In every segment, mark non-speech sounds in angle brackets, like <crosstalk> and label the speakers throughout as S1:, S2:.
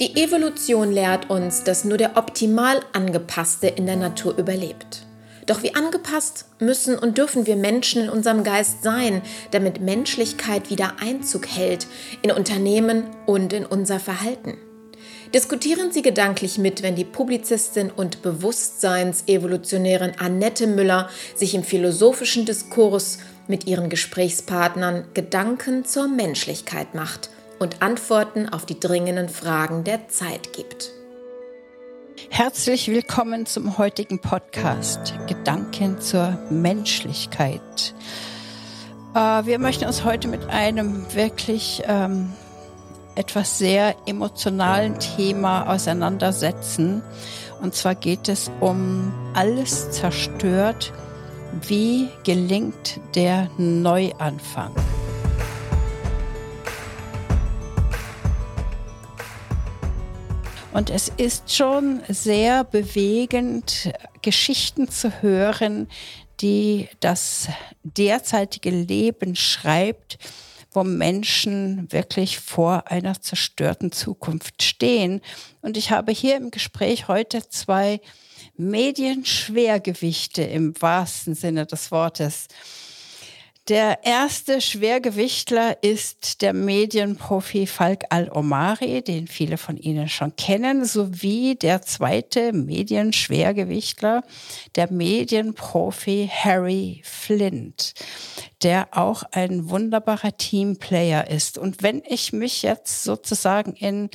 S1: Die Evolution lehrt uns, dass nur der optimal angepasste in der Natur überlebt. Doch wie angepasst müssen und dürfen wir Menschen in unserem Geist sein, damit Menschlichkeit wieder Einzug hält in Unternehmen und in unser Verhalten? Diskutieren Sie gedanklich mit, wenn die Publizistin und Bewusstseinsevolutionärin Annette Müller sich im philosophischen Diskurs mit ihren Gesprächspartnern Gedanken zur Menschlichkeit macht und Antworten auf die dringenden Fragen der Zeit gibt.
S2: Herzlich willkommen zum heutigen Podcast Gedanken zur Menschlichkeit. Äh, wir möchten uns heute mit einem wirklich ähm, etwas sehr emotionalen Thema auseinandersetzen. Und zwar geht es um alles zerstört. Wie gelingt der Neuanfang? Und es ist schon sehr bewegend, Geschichten zu hören, die das derzeitige Leben schreibt, wo Menschen wirklich vor einer zerstörten Zukunft stehen. Und ich habe hier im Gespräch heute zwei Medienschwergewichte im wahrsten Sinne des Wortes. Der erste Schwergewichtler ist der Medienprofi Falk Al-Omari, den viele von Ihnen schon kennen, sowie der zweite Medienschwergewichtler, der Medienprofi Harry Flint, der auch ein wunderbarer Teamplayer ist. Und wenn ich mich jetzt sozusagen in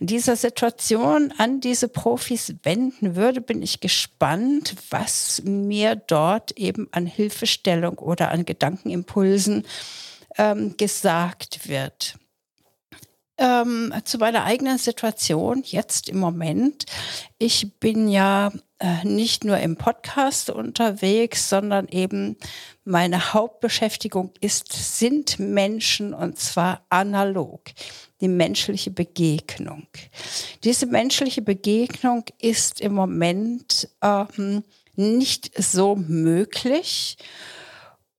S2: dieser Situation an diese Profis wenden würde, bin ich gespannt, was mir dort eben an Hilfestellung oder an Gedankenimpulsen ähm, gesagt wird. Ähm, zu meiner eigenen Situation jetzt im Moment. Ich bin ja äh, nicht nur im Podcast unterwegs, sondern eben meine Hauptbeschäftigung ist, sind Menschen und zwar analog die menschliche Begegnung. Diese menschliche Begegnung ist im Moment ähm, nicht so möglich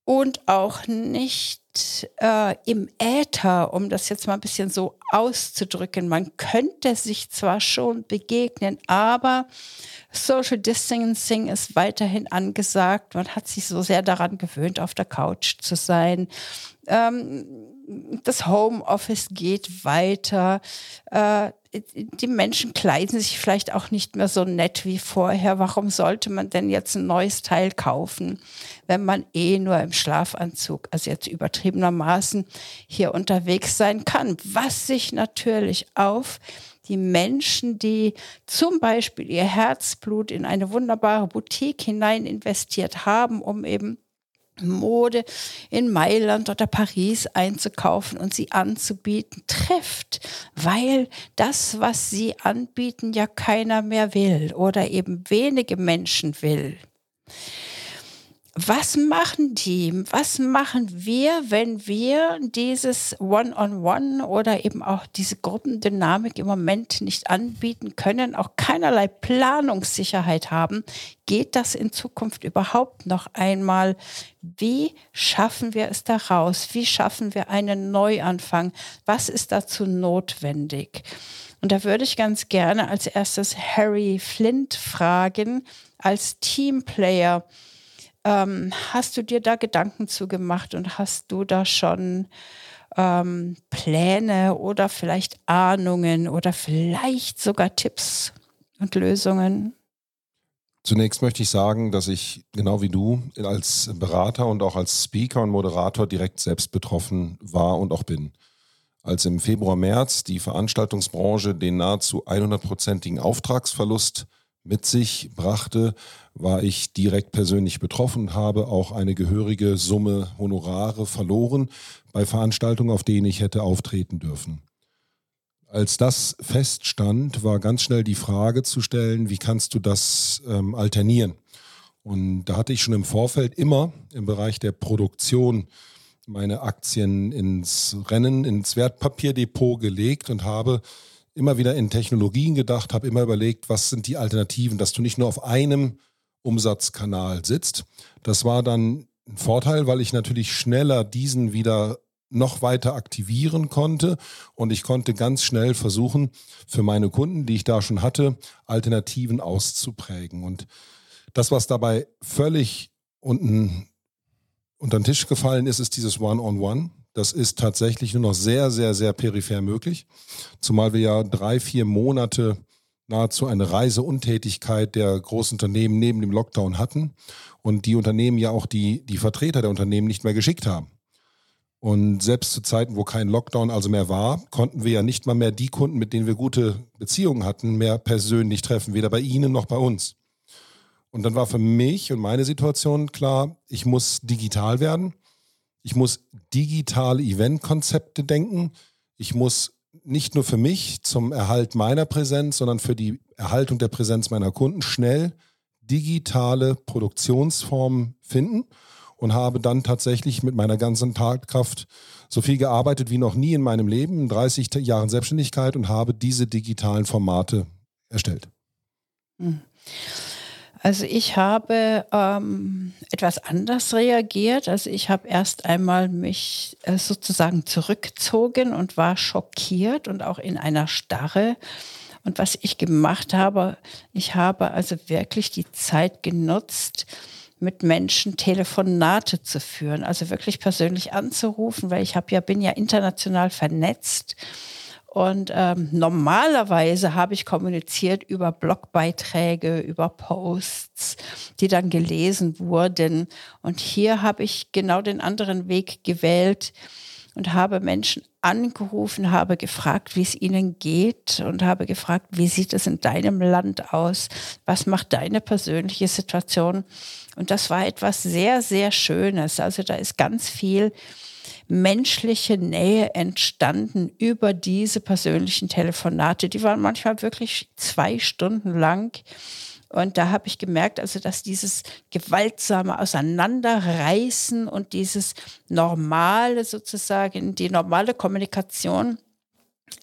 S2: und auch nicht äh, im Äther, um das jetzt mal ein bisschen so auszudrücken. Man könnte sich zwar schon begegnen, aber Social Distancing ist weiterhin angesagt. Man hat sich so sehr daran gewöhnt, auf der Couch zu sein. Ähm, das Homeoffice geht weiter. Äh, die Menschen kleiden sich vielleicht auch nicht mehr so nett wie vorher. Warum sollte man denn jetzt ein neues Teil kaufen, wenn man eh nur im Schlafanzug, also jetzt übertriebenermaßen, hier unterwegs sein kann? Was sich natürlich auf die Menschen, die zum Beispiel ihr Herzblut in eine wunderbare Boutique hinein investiert haben, um eben Mode in Mailand oder Paris einzukaufen und sie anzubieten, trifft, weil das, was sie anbieten, ja keiner mehr will oder eben wenige Menschen will. Was machen die? Was machen wir, wenn wir dieses One-on-One -on -One oder eben auch diese Gruppendynamik im Moment nicht anbieten können, auch keinerlei Planungssicherheit haben? Geht das in Zukunft überhaupt noch einmal? Wie schaffen wir es daraus? Wie schaffen wir einen Neuanfang? Was ist dazu notwendig? Und da würde ich ganz gerne als erstes Harry Flint fragen, als Teamplayer ähm, hast du dir da Gedanken zu gemacht und hast du da schon ähm, Pläne oder vielleicht Ahnungen oder vielleicht sogar Tipps und Lösungen?
S3: Zunächst möchte ich sagen, dass ich genau wie du als Berater und auch als Speaker und Moderator direkt selbst betroffen war und auch bin. Als im Februar, März die Veranstaltungsbranche den nahezu 100-prozentigen Auftragsverlust mit sich brachte, war ich direkt persönlich betroffen habe auch eine gehörige Summe Honorare verloren bei Veranstaltungen, auf denen ich hätte auftreten dürfen. Als das feststand, war ganz schnell die Frage zu stellen, wie kannst du das ähm, alternieren? Und da hatte ich schon im Vorfeld immer im Bereich der Produktion meine Aktien ins Rennen, ins Wertpapierdepot gelegt und habe immer wieder in Technologien gedacht, habe immer überlegt, was sind die Alternativen, dass du nicht nur auf einem Umsatzkanal sitzt. Das war dann ein Vorteil, weil ich natürlich schneller diesen wieder noch weiter aktivieren konnte und ich konnte ganz schnell versuchen, für meine Kunden, die ich da schon hatte, Alternativen auszuprägen. Und das, was dabei völlig unten unter den Tisch gefallen ist, ist dieses One-on-One. -on -One. Das ist tatsächlich nur noch sehr, sehr, sehr peripher möglich. Zumal wir ja drei, vier Monate nahezu eine Reiseuntätigkeit der Großunternehmen neben dem Lockdown hatten und die Unternehmen ja auch die, die Vertreter der Unternehmen nicht mehr geschickt haben. Und selbst zu Zeiten, wo kein Lockdown also mehr war, konnten wir ja nicht mal mehr die Kunden, mit denen wir gute Beziehungen hatten, mehr persönlich treffen, weder bei Ihnen noch bei uns. Und dann war für mich und meine Situation klar, ich muss digital werden. Ich muss digitale Eventkonzepte denken. Ich muss nicht nur für mich zum Erhalt meiner Präsenz, sondern für die Erhaltung der Präsenz meiner Kunden schnell digitale Produktionsformen finden und habe dann tatsächlich mit meiner ganzen Tatkraft so viel gearbeitet wie noch nie in meinem Leben, in 30 Jahren Selbstständigkeit und habe diese digitalen Formate erstellt.
S2: Hm. Also ich habe ähm, etwas anders reagiert. Also ich habe erst einmal mich äh, sozusagen zurückgezogen und war schockiert und auch in einer Starre. Und was ich gemacht habe, ich habe also wirklich die Zeit genutzt, mit Menschen Telefonate zu führen, also wirklich persönlich anzurufen, weil ich habe ja bin ja international vernetzt und ähm, normalerweise habe ich kommuniziert über Blogbeiträge, über Posts, die dann gelesen wurden. Und hier habe ich genau den anderen Weg gewählt und habe Menschen angerufen, habe gefragt, wie es ihnen geht und habe gefragt, wie sieht es in deinem Land aus? Was macht deine persönliche Situation? Und das war etwas sehr, sehr Schönes. Also da ist ganz viel menschliche Nähe entstanden über diese persönlichen Telefonate. Die waren manchmal wirklich zwei Stunden lang. Und da habe ich gemerkt, also dass dieses gewaltsame Auseinanderreißen und dieses normale sozusagen, die normale Kommunikation,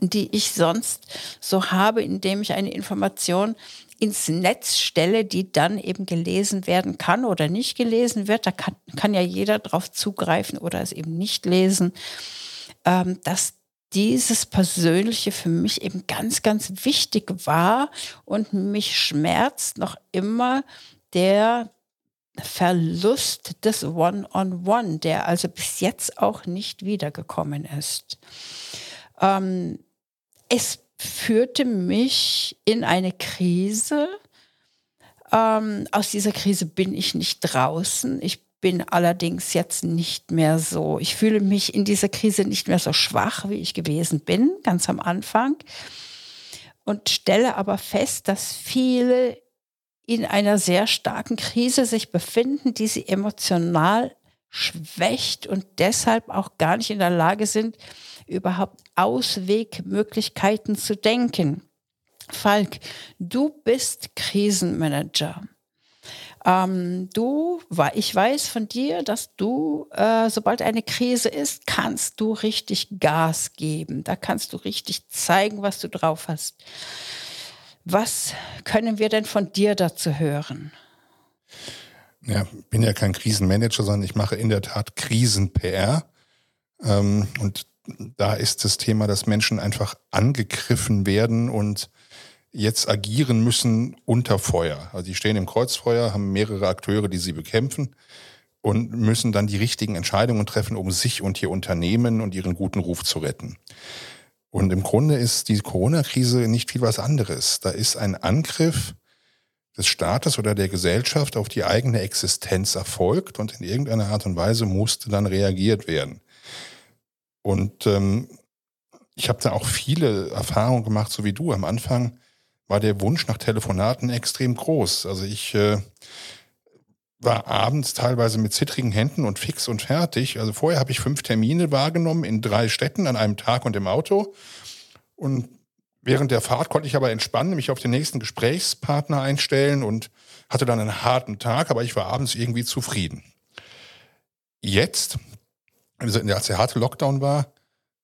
S2: die ich sonst so habe, indem ich eine Information ins Netz stelle, die dann eben gelesen werden kann oder nicht gelesen wird. Da kann, kann ja jeder drauf zugreifen oder es eben nicht lesen. Ähm, dass dieses Persönliche für mich eben ganz, ganz wichtig war und mich schmerzt noch immer der Verlust des One-on-One, -on -One, der also bis jetzt auch nicht wiedergekommen ist. Ähm, es führte mich in eine Krise. Ähm, aus dieser Krise bin ich nicht draußen. Ich bin allerdings jetzt nicht mehr so, ich fühle mich in dieser Krise nicht mehr so schwach, wie ich gewesen bin, ganz am Anfang. Und stelle aber fest, dass viele in einer sehr starken Krise sich befinden, die sie emotional schwächt und deshalb auch gar nicht in der Lage sind, überhaupt Auswegmöglichkeiten zu denken. Falk, du bist Krisenmanager. Ähm, du, ich weiß von dir, dass du, äh, sobald eine Krise ist, kannst du richtig Gas geben. Da kannst du richtig zeigen, was du drauf hast. Was können wir denn von dir dazu hören?
S4: Ja, bin ja kein Krisenmanager, sondern ich mache in der Tat Krisen-PR. Ähm, und da ist das Thema, dass Menschen einfach angegriffen werden und jetzt agieren müssen unter Feuer. Also die stehen im Kreuzfeuer, haben mehrere Akteure, die sie bekämpfen und müssen dann die richtigen Entscheidungen treffen, um sich und ihr Unternehmen und ihren guten Ruf zu retten. Und im Grunde ist die Corona-Krise nicht viel was anderes. Da ist ein Angriff des Staates oder der Gesellschaft auf die eigene Existenz erfolgt und in irgendeiner Art und Weise musste dann reagiert werden. Und ähm, ich habe da auch viele Erfahrungen gemacht, so wie du. Am Anfang war der Wunsch nach Telefonaten extrem groß. Also ich äh, war abends teilweise mit zittrigen Händen und fix und fertig. Also vorher habe ich fünf Termine wahrgenommen in drei Städten an einem Tag und im Auto. Und während der Fahrt konnte ich aber entspannen, mich auf den nächsten Gesprächspartner einstellen und hatte dann einen harten Tag, aber ich war abends irgendwie zufrieden. Jetzt, als der harte Lockdown war,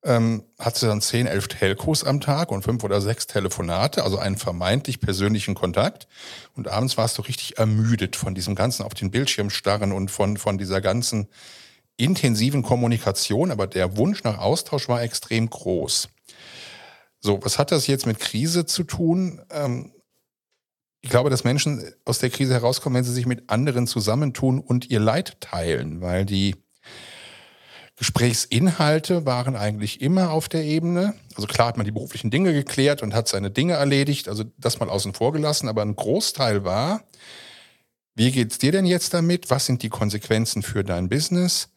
S4: ähm, hatte dann zehn, elf Telcos am Tag und fünf oder sechs Telefonate, also einen vermeintlich persönlichen Kontakt. Und abends warst du richtig ermüdet von diesem ganzen auf den Bildschirm starren und von, von dieser ganzen intensiven Kommunikation, aber der Wunsch nach Austausch war extrem groß. So, was hat das jetzt mit Krise zu tun? Ähm, ich glaube, dass Menschen aus der Krise herauskommen, wenn sie sich mit anderen zusammentun und ihr Leid teilen, weil die Gesprächsinhalte waren eigentlich immer auf der Ebene. Also klar hat man die beruflichen Dinge geklärt und hat seine Dinge erledigt, also das mal außen vor gelassen, aber ein Großteil war, wie geht's dir denn jetzt damit? Was sind die Konsequenzen für dein Business?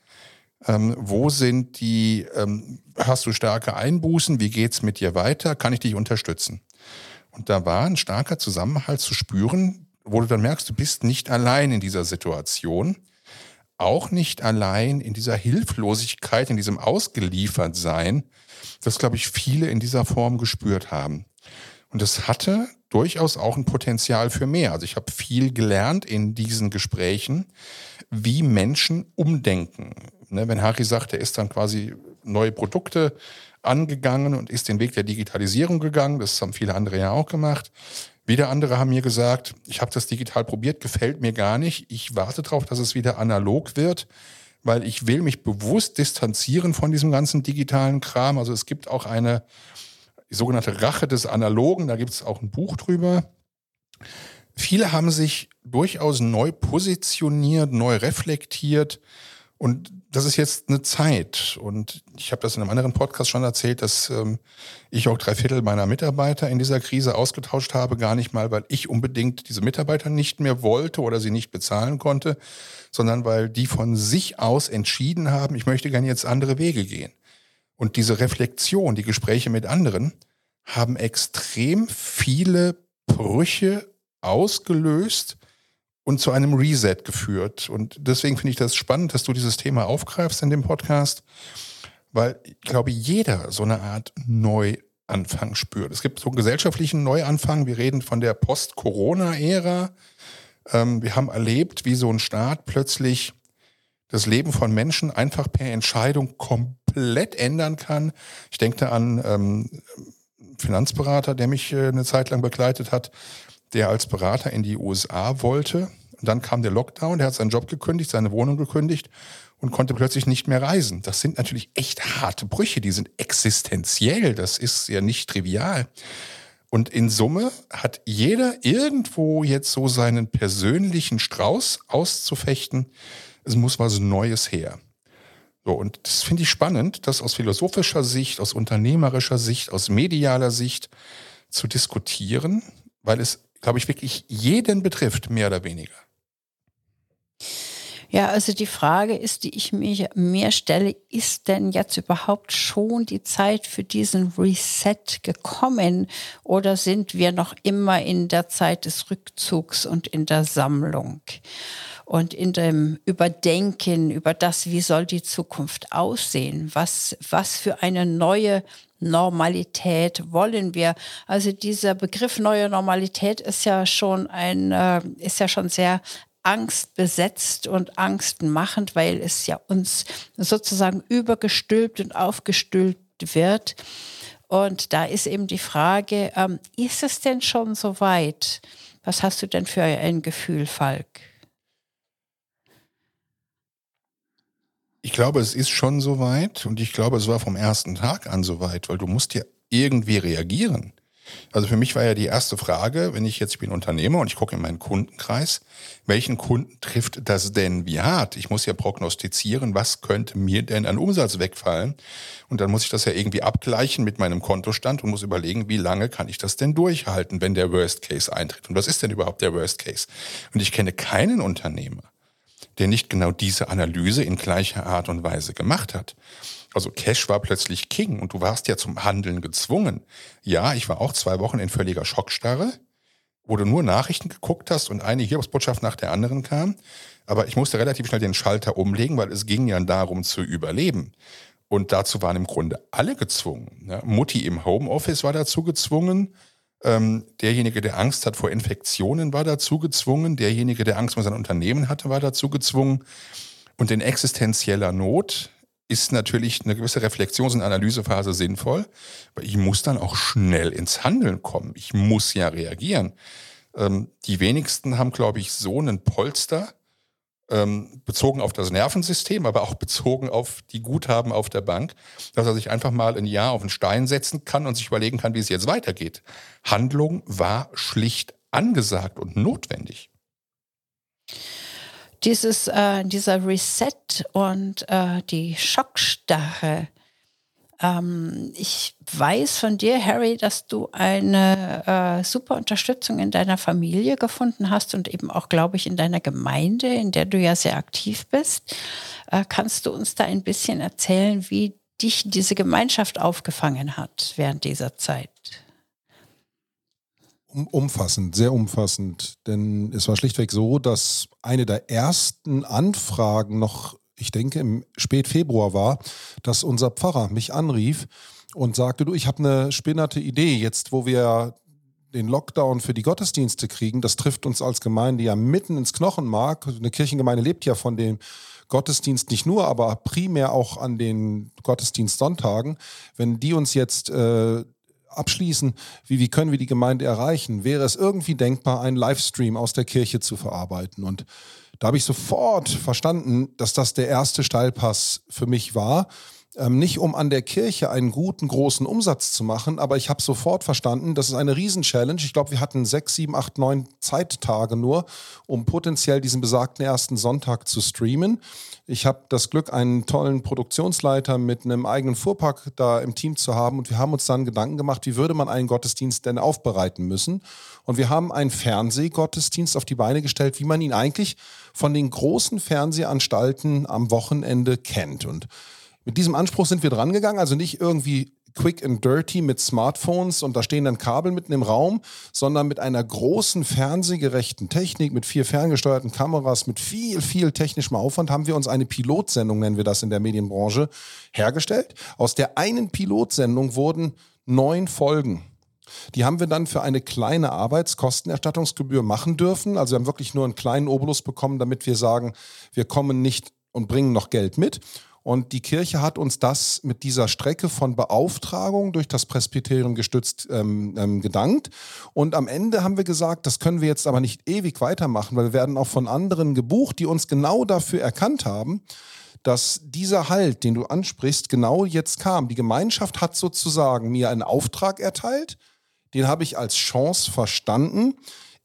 S4: Ähm, wo sind die, ähm, hast du starke Einbußen? Wie geht's mit dir weiter? Kann ich dich unterstützen? Und da war ein starker Zusammenhalt zu spüren, wo du dann merkst, du bist nicht allein in dieser Situation auch nicht allein in dieser Hilflosigkeit, in diesem Ausgeliefertsein, das, glaube ich, viele in dieser Form gespürt haben. Und das hatte durchaus auch ein Potenzial für mehr. Also ich habe viel gelernt in diesen Gesprächen, wie Menschen umdenken. Ne, wenn Harry sagt, er ist dann quasi neue Produkte angegangen und ist den Weg der Digitalisierung gegangen, das haben viele andere ja auch gemacht, wieder andere haben mir gesagt, ich habe das digital probiert, gefällt mir gar nicht. Ich warte darauf, dass es wieder analog wird, weil ich will mich bewusst distanzieren von diesem ganzen digitalen Kram. Also es gibt auch eine sogenannte Rache des Analogen, da gibt es auch ein Buch drüber. Viele haben sich durchaus neu positioniert, neu reflektiert und das ist jetzt eine Zeit. Und ich habe das in einem anderen Podcast schon erzählt, dass ähm, ich auch drei Viertel meiner Mitarbeiter in dieser Krise ausgetauscht habe. Gar nicht mal, weil ich unbedingt diese Mitarbeiter nicht mehr wollte oder sie nicht bezahlen konnte, sondern weil die von sich aus entschieden haben, ich möchte gerne jetzt andere Wege gehen. Und diese Reflexion, die Gespräche mit anderen, haben extrem viele Brüche ausgelöst, und zu einem Reset geführt. Und deswegen finde ich das spannend, dass du dieses Thema aufgreifst in dem Podcast, weil ich glaube, jeder so eine Art Neuanfang spürt. Es gibt so einen gesellschaftlichen Neuanfang. Wir reden von der Post-Corona-Ära. Ähm, wir haben erlebt, wie so ein Staat plötzlich das Leben von Menschen einfach per Entscheidung komplett ändern kann. Ich denke an ähm, Finanzberater, der mich äh, eine Zeit lang begleitet hat, der als Berater in die USA wollte. Und dann kam der Lockdown, der hat seinen Job gekündigt, seine Wohnung gekündigt und konnte plötzlich nicht mehr reisen. Das sind natürlich echt harte Brüche, die sind existenziell, das ist ja nicht trivial. Und in Summe hat jeder irgendwo jetzt so seinen persönlichen Strauß auszufechten. Es muss was Neues her. So, und das finde ich spannend, das aus philosophischer Sicht, aus unternehmerischer Sicht, aus medialer Sicht zu diskutieren, weil es glaube ich, wirklich jeden betrifft, mehr oder weniger.
S2: Ja, also die Frage ist, die ich mir mehr stelle, ist denn jetzt überhaupt schon die Zeit für diesen Reset gekommen oder sind wir noch immer in der Zeit des Rückzugs und in der Sammlung? und in dem Überdenken über das, wie soll die Zukunft aussehen, was, was für eine neue Normalität wollen wir. Also dieser Begriff neue Normalität ist ja schon ein, äh, ist ja schon sehr angstbesetzt und angstmachend, weil es ja uns sozusagen übergestülpt und aufgestülpt wird. Und da ist eben die Frage, ähm, ist es denn schon so weit? Was hast du denn für ein Gefühl, Falk?
S4: Ich glaube, es ist schon soweit und ich glaube, es war vom ersten Tag an soweit, weil du musst ja irgendwie reagieren. Also für mich war ja die erste Frage, wenn ich jetzt, ich bin Unternehmer und ich gucke in meinen Kundenkreis, welchen Kunden trifft das denn wie hart? Ich muss ja prognostizieren, was könnte mir denn an Umsatz wegfallen? Und dann muss ich das ja irgendwie abgleichen mit meinem Kontostand und muss überlegen, wie lange kann ich das denn durchhalten, wenn der Worst Case eintritt? Und was ist denn überhaupt der Worst Case? Und ich kenne keinen Unternehmer, der nicht genau diese Analyse in gleicher Art und Weise gemacht hat. Also Cash war plötzlich King und du warst ja zum Handeln gezwungen. Ja, ich war auch zwei Wochen in völliger Schockstarre, wo du nur Nachrichten geguckt hast und eine Hiobsbotschaft nach der anderen kam. Aber ich musste relativ schnell den Schalter umlegen, weil es ging ja darum zu überleben. Und dazu waren im Grunde alle gezwungen. Mutti im Homeoffice war dazu gezwungen. Ähm, derjenige, der Angst hat vor Infektionen, war dazu gezwungen. Derjenige, der Angst vor seinem Unternehmen hatte, war dazu gezwungen. Und in existenzieller Not ist natürlich eine gewisse Reflexions- und Analysephase sinnvoll, aber ich muss dann auch schnell ins Handeln kommen. Ich muss ja reagieren. Ähm, die wenigsten haben, glaube ich, so einen Polster, ähm, bezogen auf das Nervensystem, aber auch bezogen auf die Guthaben auf der Bank, dass er sich einfach mal ein Jahr auf den Stein setzen kann und sich überlegen kann, wie es jetzt weitergeht. Handlung war schlicht angesagt und notwendig.
S2: Dieses, äh, dieser Reset und äh, die Schockstarre, ähm, ich weiß von dir, Harry, dass du eine äh, super Unterstützung in deiner Familie gefunden hast und eben auch, glaube ich, in deiner Gemeinde, in der du ja sehr aktiv bist. Äh, kannst du uns da ein bisschen erzählen, wie dich diese Gemeinschaft aufgefangen hat während dieser Zeit?
S3: Umfassend, sehr umfassend. Denn es war schlichtweg so, dass eine der ersten Anfragen noch ich denke, im Spätfebruar war, dass unser Pfarrer mich anrief und sagte, du, ich habe eine spinnerte Idee, jetzt wo wir den Lockdown für die Gottesdienste kriegen, das trifft uns als Gemeinde ja mitten ins Knochenmark. Eine Kirchengemeinde lebt ja von dem Gottesdienst nicht nur, aber primär auch an den Gottesdienstsonntagen. Wenn die uns jetzt äh, abschließen, wie, wie können wir die Gemeinde erreichen, wäre es irgendwie denkbar, einen Livestream aus der Kirche zu verarbeiten. Und da habe ich sofort verstanden, dass das der erste Steilpass für mich war. Ähm, nicht um an der Kirche einen guten, großen Umsatz zu machen, aber ich habe sofort verstanden, das ist eine Riesen-Challenge. Ich glaube, wir hatten sechs, sieben, acht, neun Zeittage nur, um potenziell diesen besagten ersten Sonntag zu streamen. Ich habe das Glück, einen tollen Produktionsleiter mit einem eigenen Fuhrpark da im Team zu haben und wir haben uns dann Gedanken gemacht, wie würde man einen Gottesdienst denn aufbereiten müssen. Und wir haben einen Fernsehgottesdienst auf die Beine gestellt, wie man ihn eigentlich von den großen Fernsehanstalten am Wochenende kennt. Und mit diesem Anspruch sind wir drangegangen, also nicht irgendwie quick and dirty mit Smartphones und da stehen dann Kabel mitten im Raum, sondern mit einer großen fernsehgerechten Technik, mit vier ferngesteuerten Kameras, mit viel, viel technischem Aufwand haben wir uns eine Pilotsendung, nennen wir das in der Medienbranche, hergestellt. Aus der einen Pilotsendung wurden neun Folgen. Die haben wir dann für eine kleine Arbeitskostenerstattungsgebühr machen dürfen. Also wir haben wirklich nur einen kleinen Obolus bekommen, damit wir sagen, wir kommen nicht und bringen noch Geld mit. Und die Kirche hat uns das mit dieser Strecke von Beauftragung durch das Presbyterium gestützt ähm, ähm, gedankt. Und am Ende haben wir gesagt, das können wir jetzt aber nicht ewig weitermachen, weil wir werden auch von anderen gebucht, die uns genau dafür erkannt haben, dass dieser Halt, den du ansprichst, genau jetzt kam. Die Gemeinschaft hat sozusagen mir einen Auftrag erteilt, den habe ich als Chance verstanden.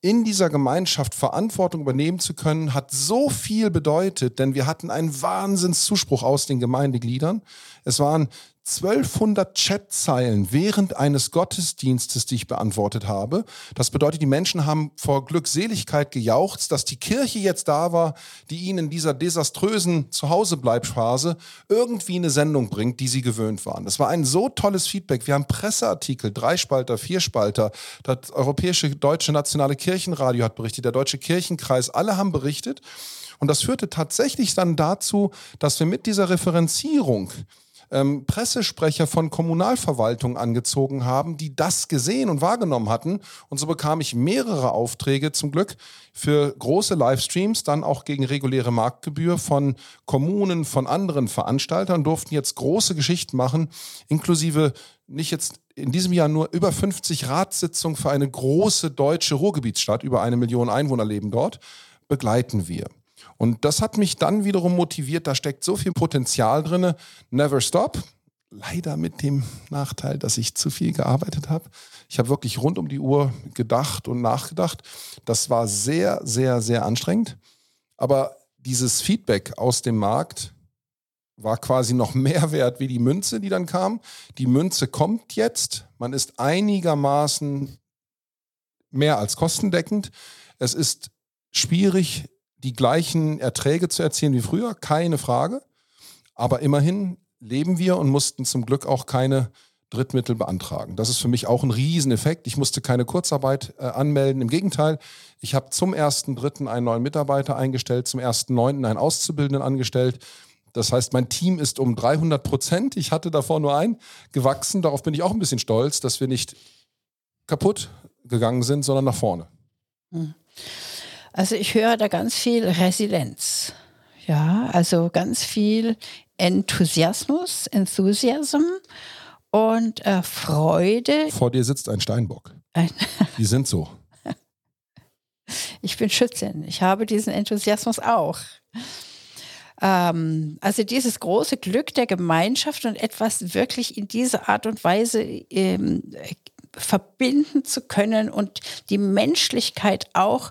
S3: In dieser Gemeinschaft Verantwortung übernehmen zu können, hat so viel bedeutet, denn wir hatten einen Wahnsinnszuspruch aus den Gemeindegliedern. Es waren 1200 Chatzeilen während eines Gottesdienstes, die ich beantwortet habe. Das bedeutet, die Menschen haben vor Glückseligkeit gejauchzt, dass die Kirche jetzt da war, die ihnen in dieser desaströsen Zuhausebleibphase irgendwie eine Sendung bringt, die sie gewöhnt waren. Das war ein so tolles Feedback. Wir haben Presseartikel, Dreispalter, Vierspalter, das Europäische Deutsche Nationale Kirchenradio hat berichtet, der Deutsche Kirchenkreis, alle haben berichtet. Und das führte tatsächlich dann dazu, dass wir mit dieser Referenzierung ähm, Pressesprecher von Kommunalverwaltungen angezogen haben, die das gesehen und wahrgenommen hatten. Und so bekam ich mehrere Aufträge zum Glück für große Livestreams, dann auch gegen reguläre Marktgebühr von Kommunen, von anderen Veranstaltern, durften jetzt große Geschichten machen, inklusive nicht jetzt in diesem Jahr nur über 50 Ratssitzungen für eine große deutsche Ruhrgebietsstadt, über eine Million Einwohner leben dort, begleiten wir. Und das hat mich dann wiederum motiviert, da steckt so viel Potenzial drin. Never stop. Leider mit dem Nachteil, dass ich zu viel gearbeitet habe. Ich habe wirklich rund um die Uhr gedacht und nachgedacht. Das war sehr, sehr, sehr anstrengend. Aber dieses Feedback aus dem Markt war quasi noch mehr <laughs> wert wie die Münze, die dann kam. Die Münze kommt jetzt. Man ist einigermaßen mehr als kostendeckend. Es ist schwierig, die gleichen Erträge zu erzielen wie früher, keine Frage. Aber immerhin leben wir und mussten zum Glück auch keine Drittmittel beantragen. Das ist für mich auch ein Rieseneffekt. Ich musste keine Kurzarbeit äh, anmelden. Im Gegenteil, ich habe zum 1.3. einen neuen Mitarbeiter eingestellt, zum 1.9. einen Auszubildenden angestellt. Das heißt, mein Team ist um 300 Prozent, ich hatte davor nur ein, gewachsen. Darauf bin ich auch ein bisschen stolz, dass wir nicht kaputt gegangen sind, sondern nach vorne. Hm.
S2: Also ich höre da ganz viel Resilienz. Ja, also ganz viel Enthusiasmus, Enthusiasm und äh, Freude.
S3: Vor dir sitzt ein Steinbock.
S2: Ein
S3: Die sind so. <laughs>
S2: Ich bin Schützin. Ich habe diesen Enthusiasmus auch. Ähm, also dieses große Glück der Gemeinschaft und etwas wirklich in dieser Art und Weise ähm, verbinden zu können und die Menschlichkeit auch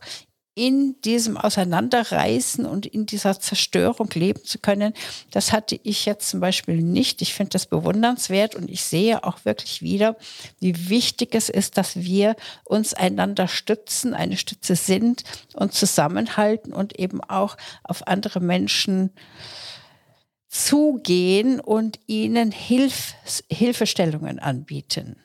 S2: in diesem Auseinanderreißen und in dieser Zerstörung leben zu können, das hatte ich jetzt zum Beispiel nicht. Ich finde das bewundernswert und ich sehe auch wirklich wieder, wie wichtig es ist, dass wir uns einander stützen, eine Stütze sind und zusammenhalten und eben auch auf andere Menschen zugehen und ihnen Hilf Hilfestellungen anbieten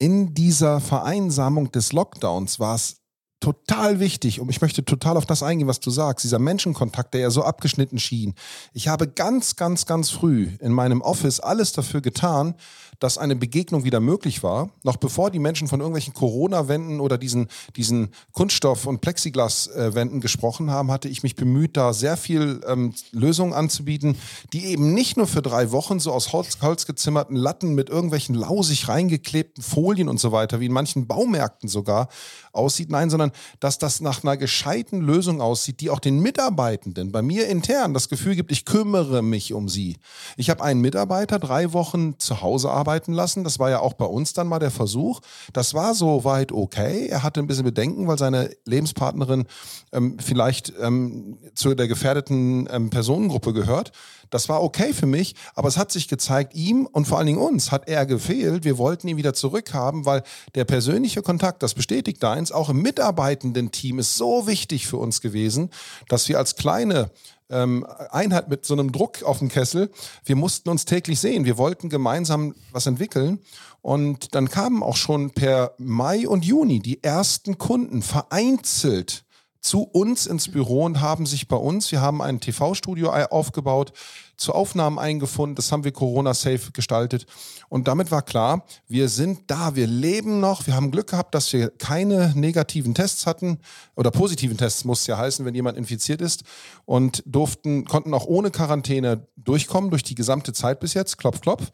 S3: in dieser Vereinsamung des Lockdowns war es total wichtig und ich möchte total auf das eingehen, was du sagst, dieser Menschenkontakt, der ja so abgeschnitten schien. Ich habe ganz, ganz, ganz früh in meinem Office alles dafür getan, dass eine Begegnung wieder möglich war, noch bevor die Menschen von irgendwelchen Corona-Wänden oder diesen, diesen Kunststoff- und Plexiglas-Wänden gesprochen haben, hatte ich mich bemüht, da sehr viel ähm, Lösungen anzubieten, die eben nicht nur für drei Wochen so aus Holz, Holz gezimmerten Latten mit irgendwelchen lausig reingeklebten Folien und so weiter, wie in manchen Baumärkten sogar, aussieht, nein, sondern dass das nach einer gescheiten Lösung aussieht, die auch den Mitarbeitenden bei mir intern das Gefühl gibt, ich kümmere mich um sie. Ich habe einen Mitarbeiter drei Wochen zu Hause arbeiten lassen. Das war ja auch bei uns dann mal der Versuch. Das war soweit okay. Er hatte ein bisschen Bedenken, weil seine Lebenspartnerin ähm, vielleicht ähm, zu der gefährdeten ähm, Personengruppe gehört. Das war okay für mich, aber es hat sich gezeigt, ihm und vor allen Dingen uns hat er gefehlt. Wir wollten ihn wieder zurückhaben, weil der persönliche Kontakt, das bestätigt deins, auch im mitarbeitenden Team ist so wichtig für uns gewesen, dass wir als kleine ähm, Einheit mit so einem Druck auf dem Kessel, wir mussten uns täglich sehen. Wir wollten gemeinsam was entwickeln. Und dann kamen auch schon per Mai und Juni die ersten Kunden vereinzelt zu uns ins Büro und haben sich bei uns, wir haben ein TV-Studio aufgebaut, zu Aufnahmen eingefunden, das haben wir Corona-safe gestaltet. Und damit war klar, wir sind da, wir leben noch, wir haben Glück gehabt, dass wir keine negativen Tests hatten oder positiven Tests muss es ja heißen, wenn jemand infiziert ist und durften, konnten auch ohne Quarantäne durchkommen durch die gesamte Zeit bis jetzt, klopf, klopf.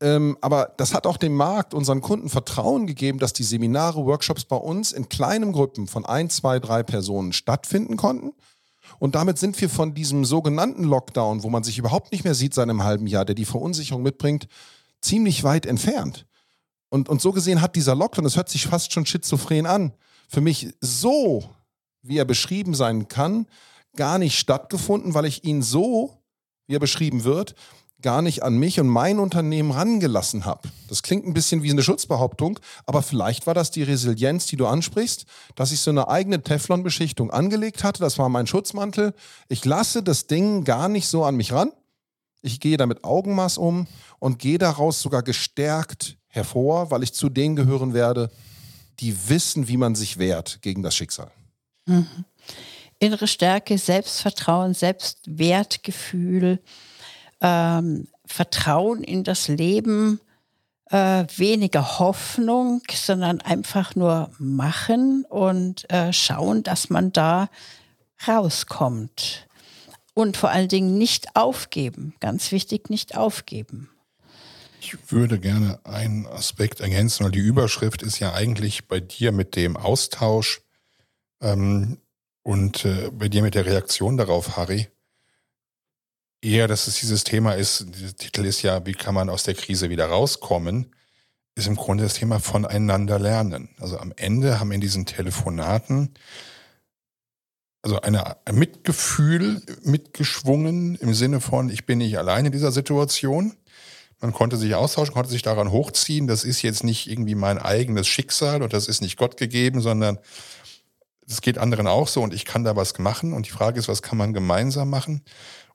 S3: Ähm, aber das hat auch dem Markt, unseren Kunden Vertrauen gegeben, dass die Seminare, Workshops bei uns in kleinen Gruppen von ein, zwei, drei Personen stattfinden konnten. Und damit sind wir von diesem sogenannten Lockdown, wo man sich überhaupt nicht mehr sieht seit einem halben Jahr, der die Verunsicherung mitbringt, ziemlich weit entfernt. Und, und so gesehen hat dieser Lockdown, das hört sich fast schon schizophren an, für mich so, wie er beschrieben sein kann, gar nicht stattgefunden, weil ich ihn so, wie er beschrieben wird, gar nicht an mich und mein Unternehmen rangelassen habe. Das klingt ein bisschen wie eine Schutzbehauptung, aber vielleicht war das die Resilienz, die du ansprichst, dass ich so eine eigene Teflonbeschichtung angelegt hatte. Das war mein Schutzmantel. Ich lasse das Ding gar nicht so an mich ran. Ich gehe damit Augenmaß um und gehe daraus sogar gestärkt hervor, weil ich zu denen gehören werde, die wissen, wie man sich wehrt gegen das Schicksal. Mhm.
S2: Innere Stärke, Selbstvertrauen, Selbstwertgefühl ähm, Vertrauen in das Leben, äh, weniger Hoffnung, sondern einfach nur machen und äh, schauen, dass man da rauskommt. Und vor allen Dingen nicht aufgeben. Ganz wichtig, nicht aufgeben.
S4: Ich würde gerne einen Aspekt ergänzen, weil die Überschrift ist ja eigentlich bei dir mit dem Austausch ähm, und äh, bei dir mit der Reaktion darauf, Harry eher, dass es dieses Thema ist, der Titel ist ja, wie kann man aus der Krise wieder rauskommen, ist im Grunde das Thema voneinander lernen. Also am Ende haben in diesen Telefonaten also eine, ein Mitgefühl mitgeschwungen im Sinne von, ich bin nicht allein in dieser Situation. Man konnte sich austauschen, konnte sich daran hochziehen. Das ist jetzt nicht irgendwie mein eigenes Schicksal und das ist nicht Gott gegeben, sondern es geht anderen auch so und ich kann da was machen. Und die Frage ist, was kann man gemeinsam machen?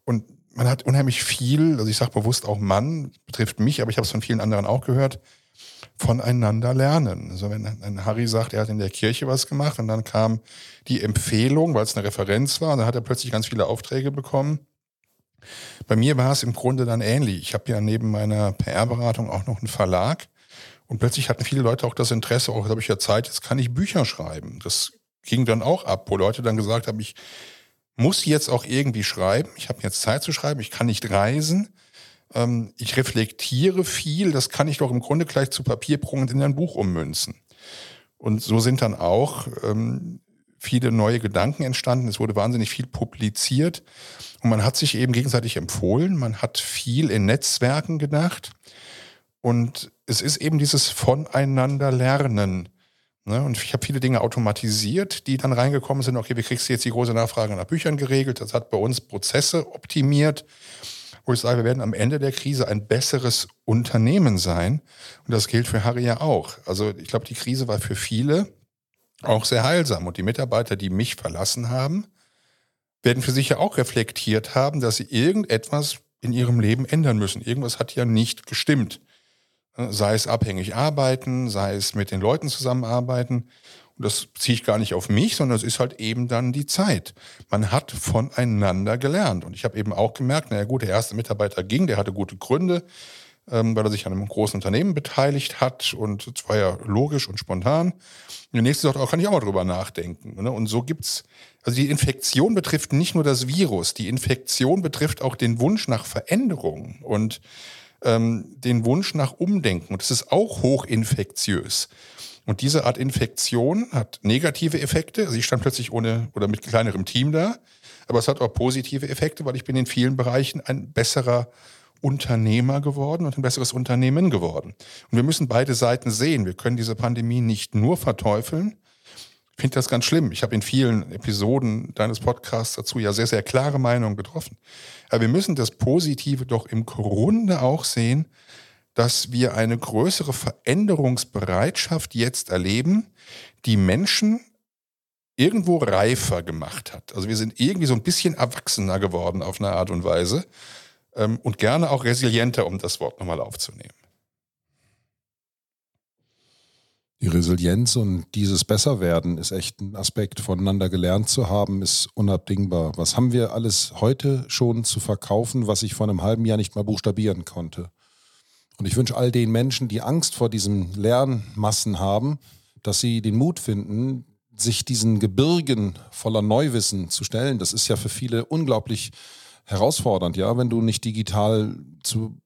S4: Und man hat unheimlich viel, also ich sage bewusst auch Mann, betrifft mich, aber ich habe es von vielen anderen auch gehört, voneinander lernen. Also wenn ein Harry sagt, er hat in der Kirche was gemacht und dann kam die Empfehlung, weil es eine Referenz war, und dann hat er plötzlich ganz viele Aufträge bekommen. Bei mir war es im Grunde dann ähnlich. Ich habe ja neben meiner PR-Beratung auch noch einen Verlag und plötzlich hatten viele Leute auch das Interesse, auch oh, jetzt habe ich ja Zeit, jetzt kann ich Bücher schreiben. Das ging dann auch ab, wo Leute dann gesagt haben, ich muss jetzt auch irgendwie schreiben. Ich habe jetzt Zeit zu schreiben. Ich kann nicht reisen. Ähm, ich reflektiere viel. Das kann ich doch im Grunde gleich zu Papier und in ein Buch ummünzen. Und so sind dann auch ähm, viele neue Gedanken entstanden. Es wurde wahnsinnig viel publiziert und man hat sich eben gegenseitig empfohlen. Man hat viel in Netzwerken gedacht und es ist eben dieses Voneinander lernen. Ne? Und ich habe viele Dinge automatisiert, die dann reingekommen sind. Okay, wie kriegst du jetzt die große Nachfrage nach Büchern geregelt? Das hat bei uns Prozesse optimiert, wo ich sage, wir werden am Ende der Krise ein besseres Unternehmen sein. Und das gilt für Harry ja auch. Also ich glaube, die Krise war für viele auch sehr heilsam. Und die Mitarbeiter, die mich verlassen haben, werden für sich ja auch reflektiert haben, dass sie irgendetwas in ihrem Leben ändern müssen. Irgendwas hat ja nicht gestimmt. Sei es abhängig arbeiten, sei es mit den Leuten zusammenarbeiten. Und das ziehe ich gar nicht auf mich, sondern es ist halt eben dann die Zeit. Man hat voneinander gelernt. Und ich habe eben auch gemerkt, naja gut, der erste Mitarbeiter ging, der hatte gute Gründe, ähm, weil er sich an einem großen Unternehmen beteiligt hat. Und es war ja logisch und spontan. Und der nächste sagt, auch kann ich auch mal drüber nachdenken. Ne? Und so gibt's, also die Infektion betrifft nicht nur das Virus, die Infektion betrifft auch den Wunsch nach Veränderung. Und ähm, den Wunsch nach Umdenken. Und das ist auch hochinfektiös. Und diese Art Infektion hat negative Effekte. Also ich stand plötzlich ohne oder mit kleinerem Team da. Aber es hat auch positive Effekte, weil ich bin in vielen Bereichen ein besserer Unternehmer geworden und ein besseres Unternehmen geworden. Und wir müssen beide Seiten sehen. Wir können diese Pandemie nicht nur verteufeln, finde das ganz schlimm. Ich habe in vielen Episoden deines Podcasts dazu ja sehr, sehr klare Meinungen getroffen. Aber wir müssen das Positive doch im Grunde auch sehen, dass wir eine größere Veränderungsbereitschaft jetzt erleben, die Menschen irgendwo reifer gemacht hat. Also wir sind irgendwie so ein bisschen erwachsener geworden auf eine Art und Weise ähm, und gerne auch resilienter, um das Wort nochmal aufzunehmen.
S3: Die Resilienz und dieses Besserwerden ist echt ein Aspekt. Voneinander gelernt zu haben, ist unabdingbar. Was haben wir alles heute schon zu verkaufen, was ich vor einem halben Jahr nicht mal buchstabieren konnte? Und ich wünsche all den Menschen, die Angst vor diesen Lernmassen haben, dass sie den Mut finden, sich diesen Gebirgen voller Neuwissen zu stellen. Das ist ja für viele unglaublich herausfordernd, ja, wenn du nicht digital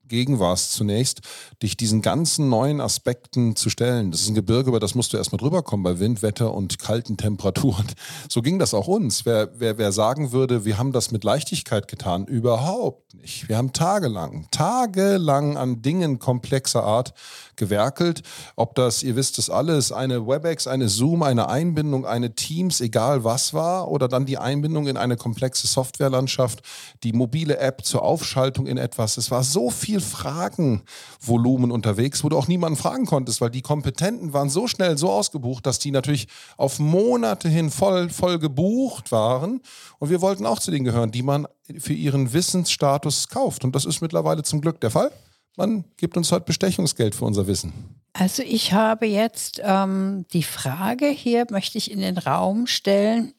S3: zugegen warst zunächst, dich diesen ganzen neuen Aspekten zu stellen. Das ist ein Gebirge, über das musst du erstmal drüber kommen bei Wind, Wetter und kalten Temperaturen. <laughs> So ging das auch uns. Wer, wer, wer sagen würde, wir haben das mit Leichtigkeit getan, überhaupt nicht. Wir haben tagelang, tagelang an Dingen komplexer Art gewerkelt. Ob das, ihr wisst es alles, eine WebEx, eine Zoom, eine Einbindung, eine Teams, egal was war, oder dann die Einbindung in eine komplexe Softwarelandschaft, die mobile App zur Aufschaltung in etwas. Es war so viel Fragenvolumen unterwegs, wo du auch niemanden fragen konntest, weil die Kompetenten waren so schnell so ausgebucht, dass die natürlich auf Monate hin voll, voll gebucht waren. Und wir wollten auch zu denen gehören, die man für ihren Wissensstatus kauft. Und das ist mittlerweile zum Glück der Fall. Man gibt uns heute Bestechungsgeld für unser Wissen.
S2: Also ich habe jetzt ähm, die Frage hier, möchte ich in den Raum stellen,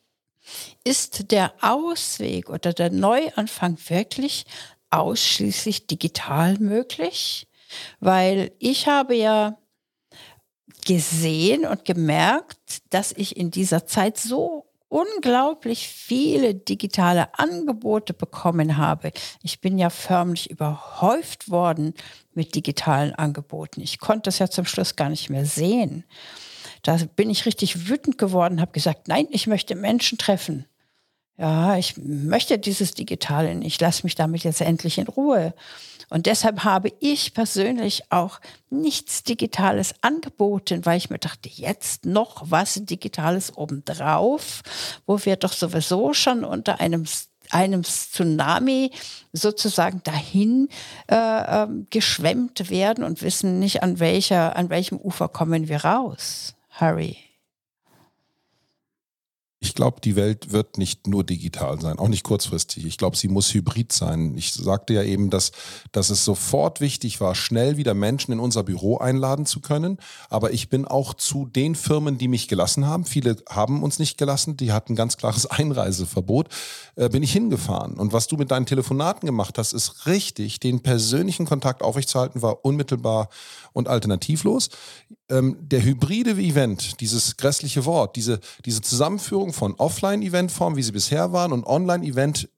S2: ist der Ausweg oder der Neuanfang wirklich ausschließlich digital möglich? Weil ich habe ja gesehen und gemerkt, dass ich in dieser Zeit so unglaublich viele digitale Angebote bekommen habe. Ich bin ja förmlich überhäuft worden mit digitalen Angeboten. Ich konnte es ja zum Schluss gar nicht mehr sehen. Da bin ich richtig wütend geworden, habe gesagt, nein, ich möchte Menschen treffen. Ja, ich möchte dieses Digitale nicht. Lass mich damit jetzt endlich in Ruhe. Und deshalb habe ich persönlich auch nichts Digitales angeboten, weil ich mir dachte, jetzt noch was Digitales obendrauf, wo wir doch sowieso schon unter einem einem Tsunami sozusagen dahin äh, äh, geschwemmt werden und wissen nicht, an welcher, an welchem Ufer kommen wir raus. Harry.
S3: Ich glaube, die Welt wird nicht nur digital sein, auch nicht kurzfristig. Ich glaube, sie muss hybrid sein. Ich sagte ja eben, dass, dass es sofort wichtig war, schnell wieder Menschen in unser Büro einladen zu können. Aber ich bin auch zu den Firmen, die mich gelassen haben. Viele haben uns nicht gelassen, die hatten ganz klares <laughs> Einreiseverbot. Äh, bin ich hingefahren. Und was du mit deinen Telefonaten gemacht hast, ist richtig. Den persönlichen Kontakt aufrechtzuerhalten war unmittelbar und alternativlos. Ähm, der hybride Event, dieses grässliche Wort, diese, diese Zusammenführung von Offline-Eventformen, wie sie bisher waren, und Online-Event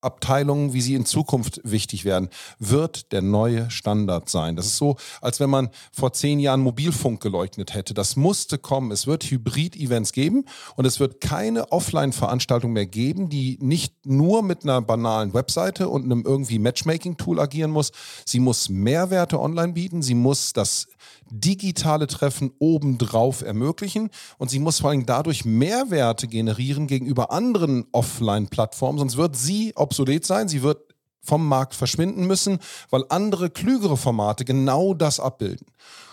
S3: Abteilungen, wie sie in Zukunft wichtig werden, wird der neue Standard sein. Das ist so, als wenn man vor zehn Jahren Mobilfunk geleugnet hätte. Das musste kommen. Es wird Hybrid-Events geben und es wird keine Offline-Veranstaltung mehr geben, die nicht nur mit einer banalen Webseite und einem irgendwie Matchmaking-Tool agieren muss. Sie muss Mehrwerte online bieten. Sie muss das digitale Treffen obendrauf ermöglichen. Und sie muss vor allem dadurch Mehrwerte generieren gegenüber anderen Offline-Plattformen, sonst wird sie obsolet sein, sie wird vom Markt verschwinden müssen, weil andere klügere Formate genau das abbilden.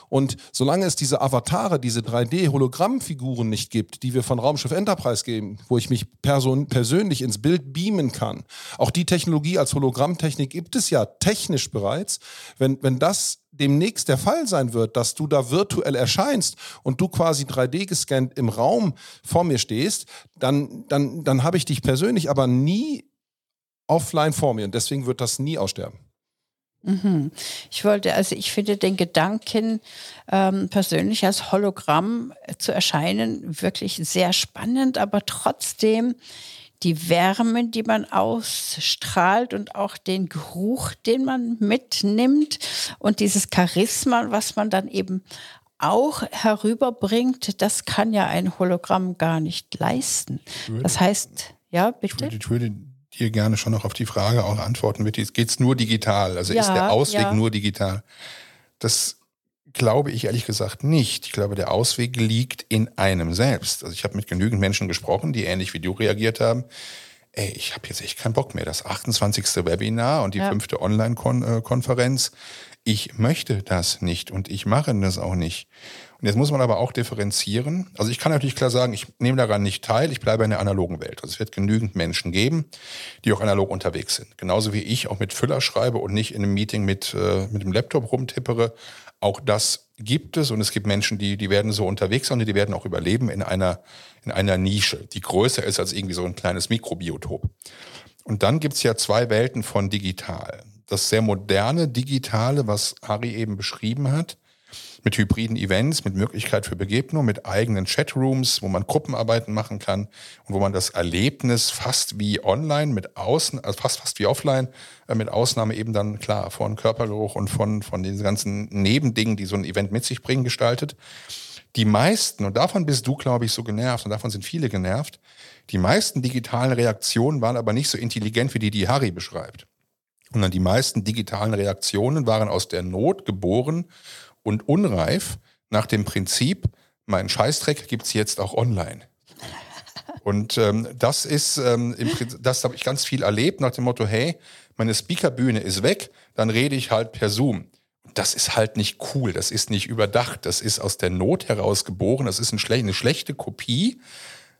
S3: Und solange es diese Avatare, diese 3D-Hologrammfiguren nicht gibt, die wir von Raumschiff Enterprise geben, wo ich mich person persönlich ins Bild beamen kann, auch die Technologie als Hologrammtechnik gibt es ja technisch bereits, wenn, wenn das demnächst der Fall sein wird, dass du da virtuell erscheinst und du quasi 3D gescannt im Raum vor mir stehst, dann, dann, dann habe ich dich persönlich aber nie offline vor mir und deswegen wird das nie aussterben.
S2: Mhm. Ich wollte, also ich finde den Gedanken, ähm, persönlich als Hologramm zu erscheinen, wirklich sehr spannend, aber trotzdem die Wärme, die man ausstrahlt und auch den Geruch, den man mitnimmt und dieses Charisma, was man dann eben auch herüberbringt, das kann ja ein Hologramm gar nicht leisten. Das heißt, ja, bitte.
S4: Ich würde, dir gerne schon noch auf die Frage auch antworten. Geht es nur digital? Also ja, ist der Ausweg ja. nur digital? Das glaube ich ehrlich gesagt nicht. Ich glaube, der Ausweg liegt in einem selbst. Also ich habe mit genügend Menschen gesprochen, die ähnlich wie du reagiert haben. Ey, ich habe jetzt echt keinen Bock mehr. Das 28. Webinar und die ja. fünfte Online-Konferenz. Ich möchte das nicht und ich mache das auch nicht. Und jetzt muss man aber auch differenzieren. Also ich kann natürlich klar sagen, ich nehme daran nicht teil, ich bleibe in der analogen Welt. Also es wird genügend Menschen geben, die auch analog unterwegs sind. Genauso wie ich auch mit Füller schreibe und nicht in einem Meeting mit, äh, mit dem Laptop rumtippere. Auch das gibt es und es gibt Menschen, die, die werden so unterwegs sein und die werden auch überleben in einer, in einer Nische, die größer ist als irgendwie so ein kleines Mikrobiotop. Und dann gibt's ja zwei Welten von digital. Das sehr moderne Digitale, was Harry eben beschrieben hat, mit hybriden Events, mit Möglichkeit für Begegnung, mit eigenen Chatrooms, wo man Gruppenarbeiten machen kann und wo man das Erlebnis fast wie online mit außen, also fast fast wie offline, äh, mit Ausnahme eben dann klar von Körpergeruch und von von den ganzen Nebendingen, die so ein Event mit sich bringen, gestaltet. Die meisten, und davon bist du, glaube ich, so genervt, und davon sind viele genervt, die meisten digitalen Reaktionen waren aber nicht so intelligent wie die, die Harry beschreibt. Und dann die meisten digitalen Reaktionen waren aus der Not geboren und unreif nach dem Prinzip, mein Scheißdreck gibt's jetzt auch online. Und ähm, das ist, ähm, im Prinzip, das habe ich ganz viel erlebt nach dem Motto, hey, meine Speakerbühne ist weg, dann rede ich halt per Zoom. Das ist halt nicht cool, das ist nicht überdacht, das ist aus der Not heraus geboren, das ist eine schlechte Kopie.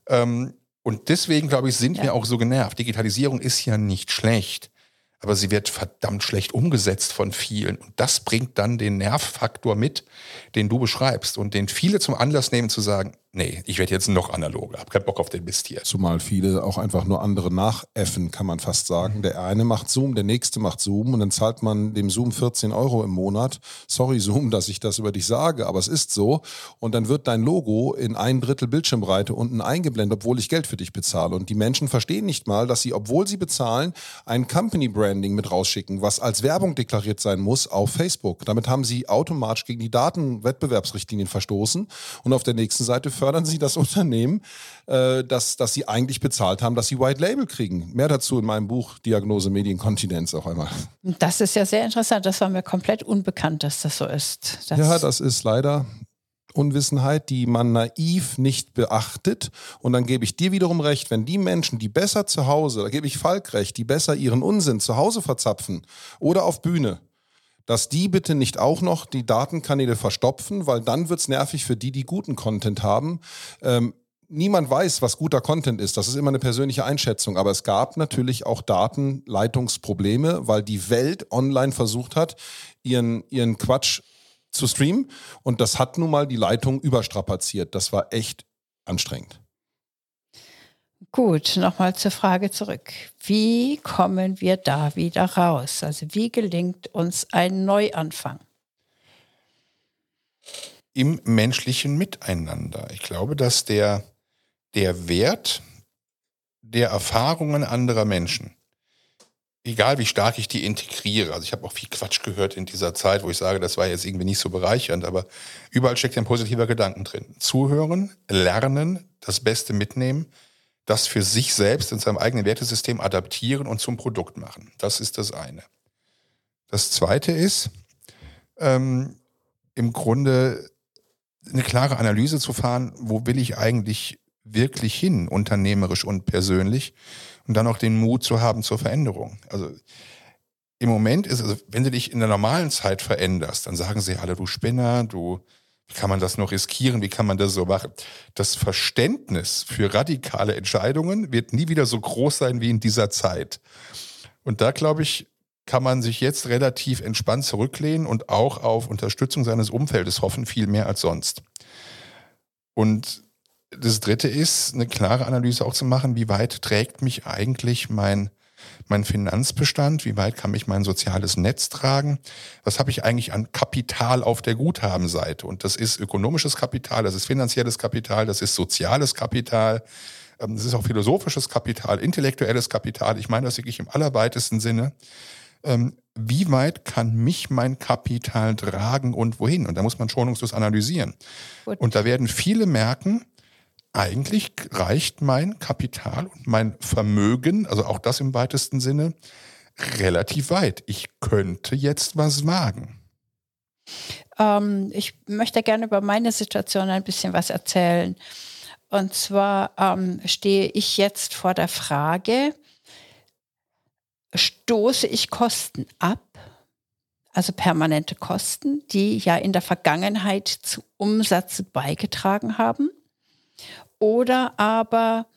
S4: Ähm, und deswegen, glaube ich, sind ja. wir auch so genervt. Digitalisierung ist ja nicht schlecht aber sie wird verdammt schlecht umgesetzt von vielen. Und das bringt dann den Nervfaktor mit, den du beschreibst und den viele zum Anlass nehmen zu sagen, nee, ich werde jetzt noch analoger, hab keinen Bock auf den Mist hier.
S3: Zumal viele auch einfach nur andere nachäffen, kann man fast sagen. Der eine macht Zoom, der nächste macht Zoom und dann zahlt man dem Zoom 14 Euro im Monat. Sorry Zoom, <laughs> dass ich das über dich sage, aber es ist so. Und dann wird dein Logo in ein Drittel Bildschirmbreite unten eingeblendet, obwohl ich Geld für dich bezahle. Und die Menschen verstehen nicht mal, dass sie, obwohl sie bezahlen, ein Company Branding mit rausschicken, was als Werbung deklariert sein muss auf Facebook. Damit haben sie automatisch gegen die Datenwettbewerbsrichtlinien verstoßen und auf der nächsten Seite fördern sie das <laughs> Unternehmen, äh, dass, dass sie eigentlich bezahlt haben, dass sie White Label kriegen. Mehr dazu in meinem Buch Diagnose Medienkontinenz auch einmal.
S2: Das ist ja sehr interessant. Das war mir komplett unbekannt, dass das so ist.
S3: Das ja, das ist leider Unwissenheit, die man naiv nicht beachtet. Und dann gebe ich dir wiederum recht, wenn die Menschen, die besser zu Hause, da gebe ich Falk recht, die besser ihren Unsinn zu Hause verzapfen oder auf Bühne, dass die bitte nicht auch noch die Datenkanäle verstopfen, weil dann wird's nervig für die, die guten Content haben. Ähm, niemand weiß, was guter Content ist. Das ist immer eine persönliche Einschätzung. Aber es gab natürlich auch Datenleitungsprobleme, weil die Welt online versucht hat, ihren, ihren Quatsch zu streamen. Und das hat nun mal die Leitung überstrapaziert. Das war echt anstrengend.
S2: Gut, nochmal zur Frage zurück. Wie kommen wir da wieder raus? Also wie gelingt uns ein Neuanfang?
S4: Im menschlichen Miteinander. Ich glaube, dass der, der Wert der Erfahrungen anderer Menschen egal wie stark ich die integriere, also ich habe auch viel Quatsch gehört in dieser Zeit, wo ich sage, das war jetzt irgendwie nicht so bereichernd, aber überall steckt ein positiver Gedanken drin. Zuhören, lernen, das Beste mitnehmen, das für sich selbst in seinem eigenen Wertesystem adaptieren und zum Produkt machen. Das ist das eine. Das zweite ist, ähm, im Grunde eine klare Analyse zu fahren, wo will ich eigentlich wirklich hin, unternehmerisch und persönlich, und dann auch den Mut zu haben zur Veränderung. Also im Moment ist, also wenn du dich in der normalen Zeit veränderst, dann sagen sie alle, du Spinner, du, wie kann man das noch riskieren, wie kann man das so machen? Das Verständnis für radikale Entscheidungen wird nie wieder so groß sein wie in dieser Zeit. Und da glaube ich, kann man sich jetzt relativ entspannt zurücklehnen und auch auf Unterstützung seines Umfeldes hoffen, viel mehr als sonst. Und das dritte ist, eine klare Analyse auch zu machen, wie weit trägt mich eigentlich mein, mein Finanzbestand, wie weit kann mich mein soziales Netz tragen, was habe ich eigentlich an Kapital auf der Guthabenseite. Und das ist ökonomisches Kapital, das ist finanzielles Kapital, das ist soziales Kapital, ähm, das ist auch philosophisches Kapital, intellektuelles Kapital. Ich meine das wirklich im allerweitesten Sinne. Ähm, wie weit kann mich mein Kapital tragen und wohin? Und da muss man schonungslos analysieren. Gut. Und da werden viele merken, eigentlich reicht mein Kapital und mein Vermögen, also auch das im weitesten Sinne, relativ weit. Ich könnte jetzt was wagen.
S2: Ähm, ich möchte gerne über meine Situation ein bisschen was erzählen. Und zwar ähm, stehe ich jetzt vor der Frage, stoße ich Kosten ab, also permanente Kosten, die ja in der Vergangenheit zu Umsatz beigetragen haben, oder aber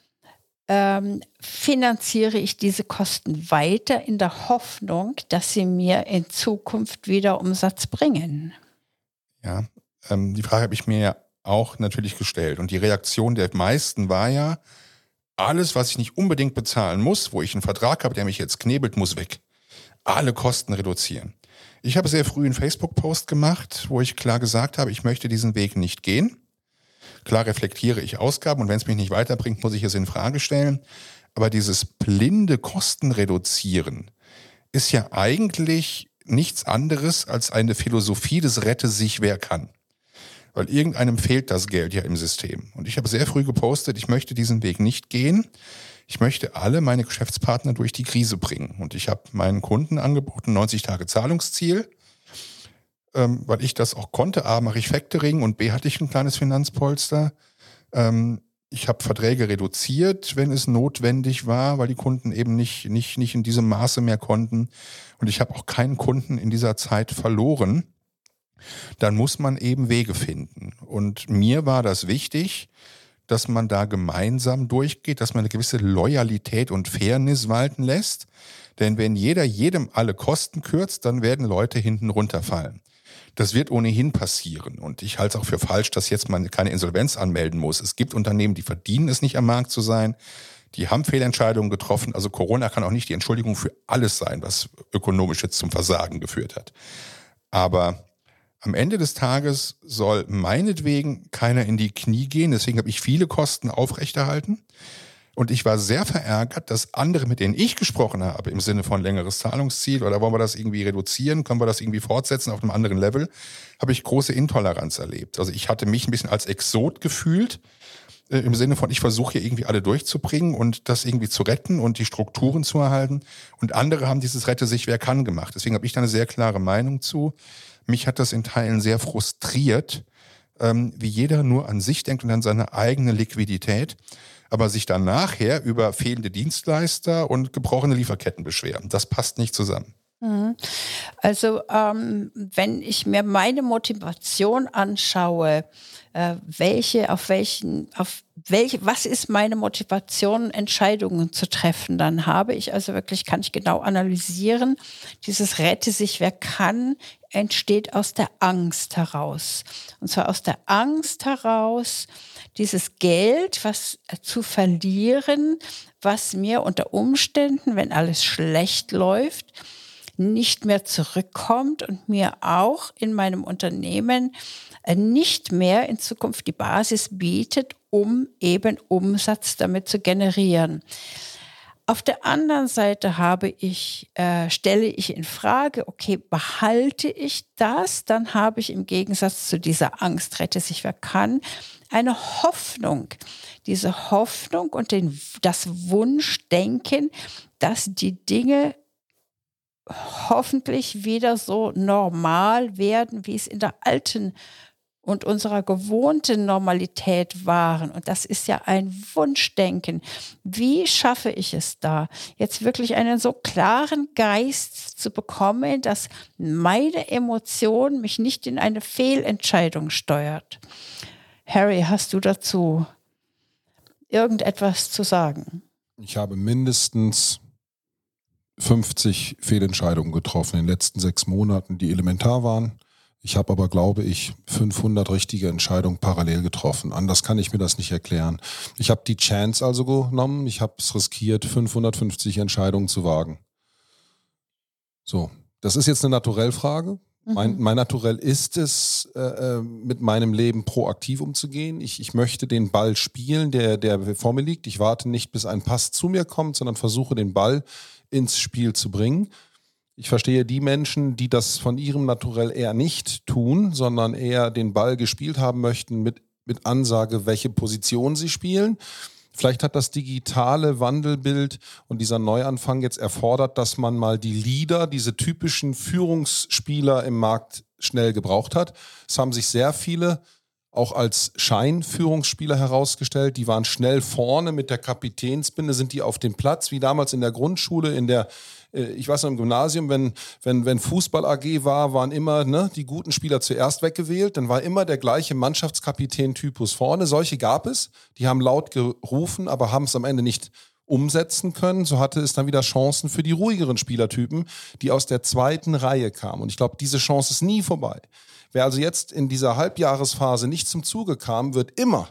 S2: ähm, finanziere ich diese Kosten weiter in der Hoffnung, dass sie mir in Zukunft wieder Umsatz bringen?
S4: Ja, ähm, die Frage habe ich mir ja auch natürlich gestellt. Und die Reaktion der meisten war ja, alles, was ich nicht unbedingt bezahlen muss, wo ich einen Vertrag habe, der mich jetzt knebelt, muss weg. Alle Kosten reduzieren. Ich habe sehr früh einen Facebook-Post gemacht, wo ich klar gesagt habe, ich möchte diesen Weg nicht gehen. Klar reflektiere ich Ausgaben und wenn es mich nicht weiterbringt, muss ich es in Frage stellen. Aber dieses blinde Kosten reduzieren ist ja eigentlich nichts anderes als eine Philosophie des Rette sich wer kann. Weil irgendeinem fehlt das Geld ja im System. Und ich habe sehr früh gepostet, ich möchte diesen Weg nicht gehen. Ich möchte alle meine Geschäftspartner durch die Krise bringen. Und ich habe meinen Kunden angeboten, 90 Tage Zahlungsziel ähm, weil ich das auch konnte. A, mache ich Factoring und B, hatte ich ein kleines Finanzpolster. Ähm, ich habe Verträge reduziert, wenn es notwendig war, weil die Kunden eben nicht, nicht, nicht in diesem Maße mehr konnten. Und ich habe auch keinen Kunden in dieser Zeit verloren. Dann muss man eben Wege finden. Und mir war das wichtig, dass man da gemeinsam durchgeht, dass man eine gewisse Loyalität und Fairness walten lässt. Denn wenn jeder jedem alle Kosten kürzt, dann werden Leute hinten runterfallen. Das wird ohnehin passieren. Und ich halte es auch für falsch, dass jetzt man keine Insolvenz anmelden muss. Es gibt Unternehmen, die verdienen es nicht am Markt zu sein. Die haben Fehlentscheidungen getroffen. Also Corona kann auch nicht die Entschuldigung für alles sein, was ökonomisch jetzt zum Versagen geführt hat. Aber am Ende des Tages soll meinetwegen keiner in die Knie gehen. Deswegen habe ich viele Kosten aufrechterhalten. Und ich war sehr verärgert, dass andere, mit denen ich gesprochen habe, im Sinne von längeres Zahlungsziel oder wollen wir das irgendwie reduzieren, können wir das irgendwie fortsetzen auf einem anderen Level, habe ich große Intoleranz erlebt. Also ich hatte mich ein bisschen als Exot gefühlt, äh, im Sinne von, ich versuche hier irgendwie alle durchzubringen und das irgendwie zu retten und die Strukturen zu erhalten. Und andere haben dieses Rette sich wer kann gemacht. Deswegen habe ich da eine sehr klare Meinung zu. Mich hat das in Teilen sehr frustriert, ähm, wie jeder nur an sich denkt und an seine eigene Liquidität aber sich dann nachher über fehlende Dienstleister und gebrochene Lieferketten beschweren. Das passt nicht zusammen.
S2: Mhm. Also ähm, wenn ich mir meine Motivation anschaue, äh, welche, auf welchen, auf welche, was ist meine Motivation, Entscheidungen zu treffen, dann habe ich also wirklich, kann ich genau analysieren, dieses Rette sich, wer kann, entsteht aus der Angst heraus. Und zwar aus der Angst heraus, dieses Geld, was äh, zu verlieren, was mir unter Umständen, wenn alles schlecht läuft, nicht mehr zurückkommt und mir auch in meinem Unternehmen äh, nicht mehr in Zukunft die Basis bietet, um eben Umsatz damit zu generieren. Auf der anderen Seite habe ich, äh, stelle ich in Frage, okay, behalte ich das? Dann habe ich im Gegensatz zu dieser Angst, rette sich wer kann, eine Hoffnung. Diese Hoffnung und den, das Wunschdenken, dass die Dinge hoffentlich wieder so normal werden, wie es in der alten und unserer gewohnten Normalität waren. Und das ist ja ein Wunschdenken. Wie schaffe ich es da, jetzt wirklich einen so klaren Geist zu bekommen, dass meine Emotion mich nicht in eine Fehlentscheidung steuert? Harry, hast du dazu irgendetwas zu sagen?
S3: Ich habe mindestens 50 Fehlentscheidungen getroffen in den letzten sechs Monaten, die elementar waren. Ich habe aber, glaube ich, 500 richtige Entscheidungen parallel getroffen. Anders kann ich mir das nicht erklären. Ich habe die Chance also genommen. Ich habe es riskiert, 550 Entscheidungen zu wagen. So, das ist jetzt eine Naturellfrage. Mhm. Mein, mein Naturell ist es, äh, äh, mit meinem Leben proaktiv umzugehen. Ich, ich möchte den Ball spielen, der, der vor mir liegt. Ich warte nicht, bis ein Pass zu mir kommt, sondern versuche den Ball ins Spiel zu bringen. Ich verstehe die Menschen, die das von ihrem Naturell eher nicht tun, sondern eher den Ball gespielt haben möchten mit, mit Ansage, welche Position sie spielen. Vielleicht hat das digitale Wandelbild und dieser Neuanfang jetzt erfordert, dass man mal die Leader, diese typischen Führungsspieler im Markt schnell gebraucht hat. Es haben sich sehr viele auch als Scheinführungsspieler herausgestellt. Die waren schnell vorne mit der Kapitänsbinde, sind die auf dem Platz, wie damals in der Grundschule, in der äh, ich weiß noch im Gymnasium, wenn, wenn, wenn Fußball AG war, waren immer ne, die guten Spieler zuerst weggewählt. Dann war immer der gleiche Mannschaftskapitän-Typus vorne. Solche gab es. Die haben laut gerufen, aber haben es am Ende nicht umsetzen können. So hatte es dann wieder Chancen für die ruhigeren Spielertypen, die aus der zweiten Reihe kamen. Und ich glaube, diese Chance ist nie vorbei. Wer also jetzt in dieser Halbjahresphase nicht zum Zuge kam, wird immer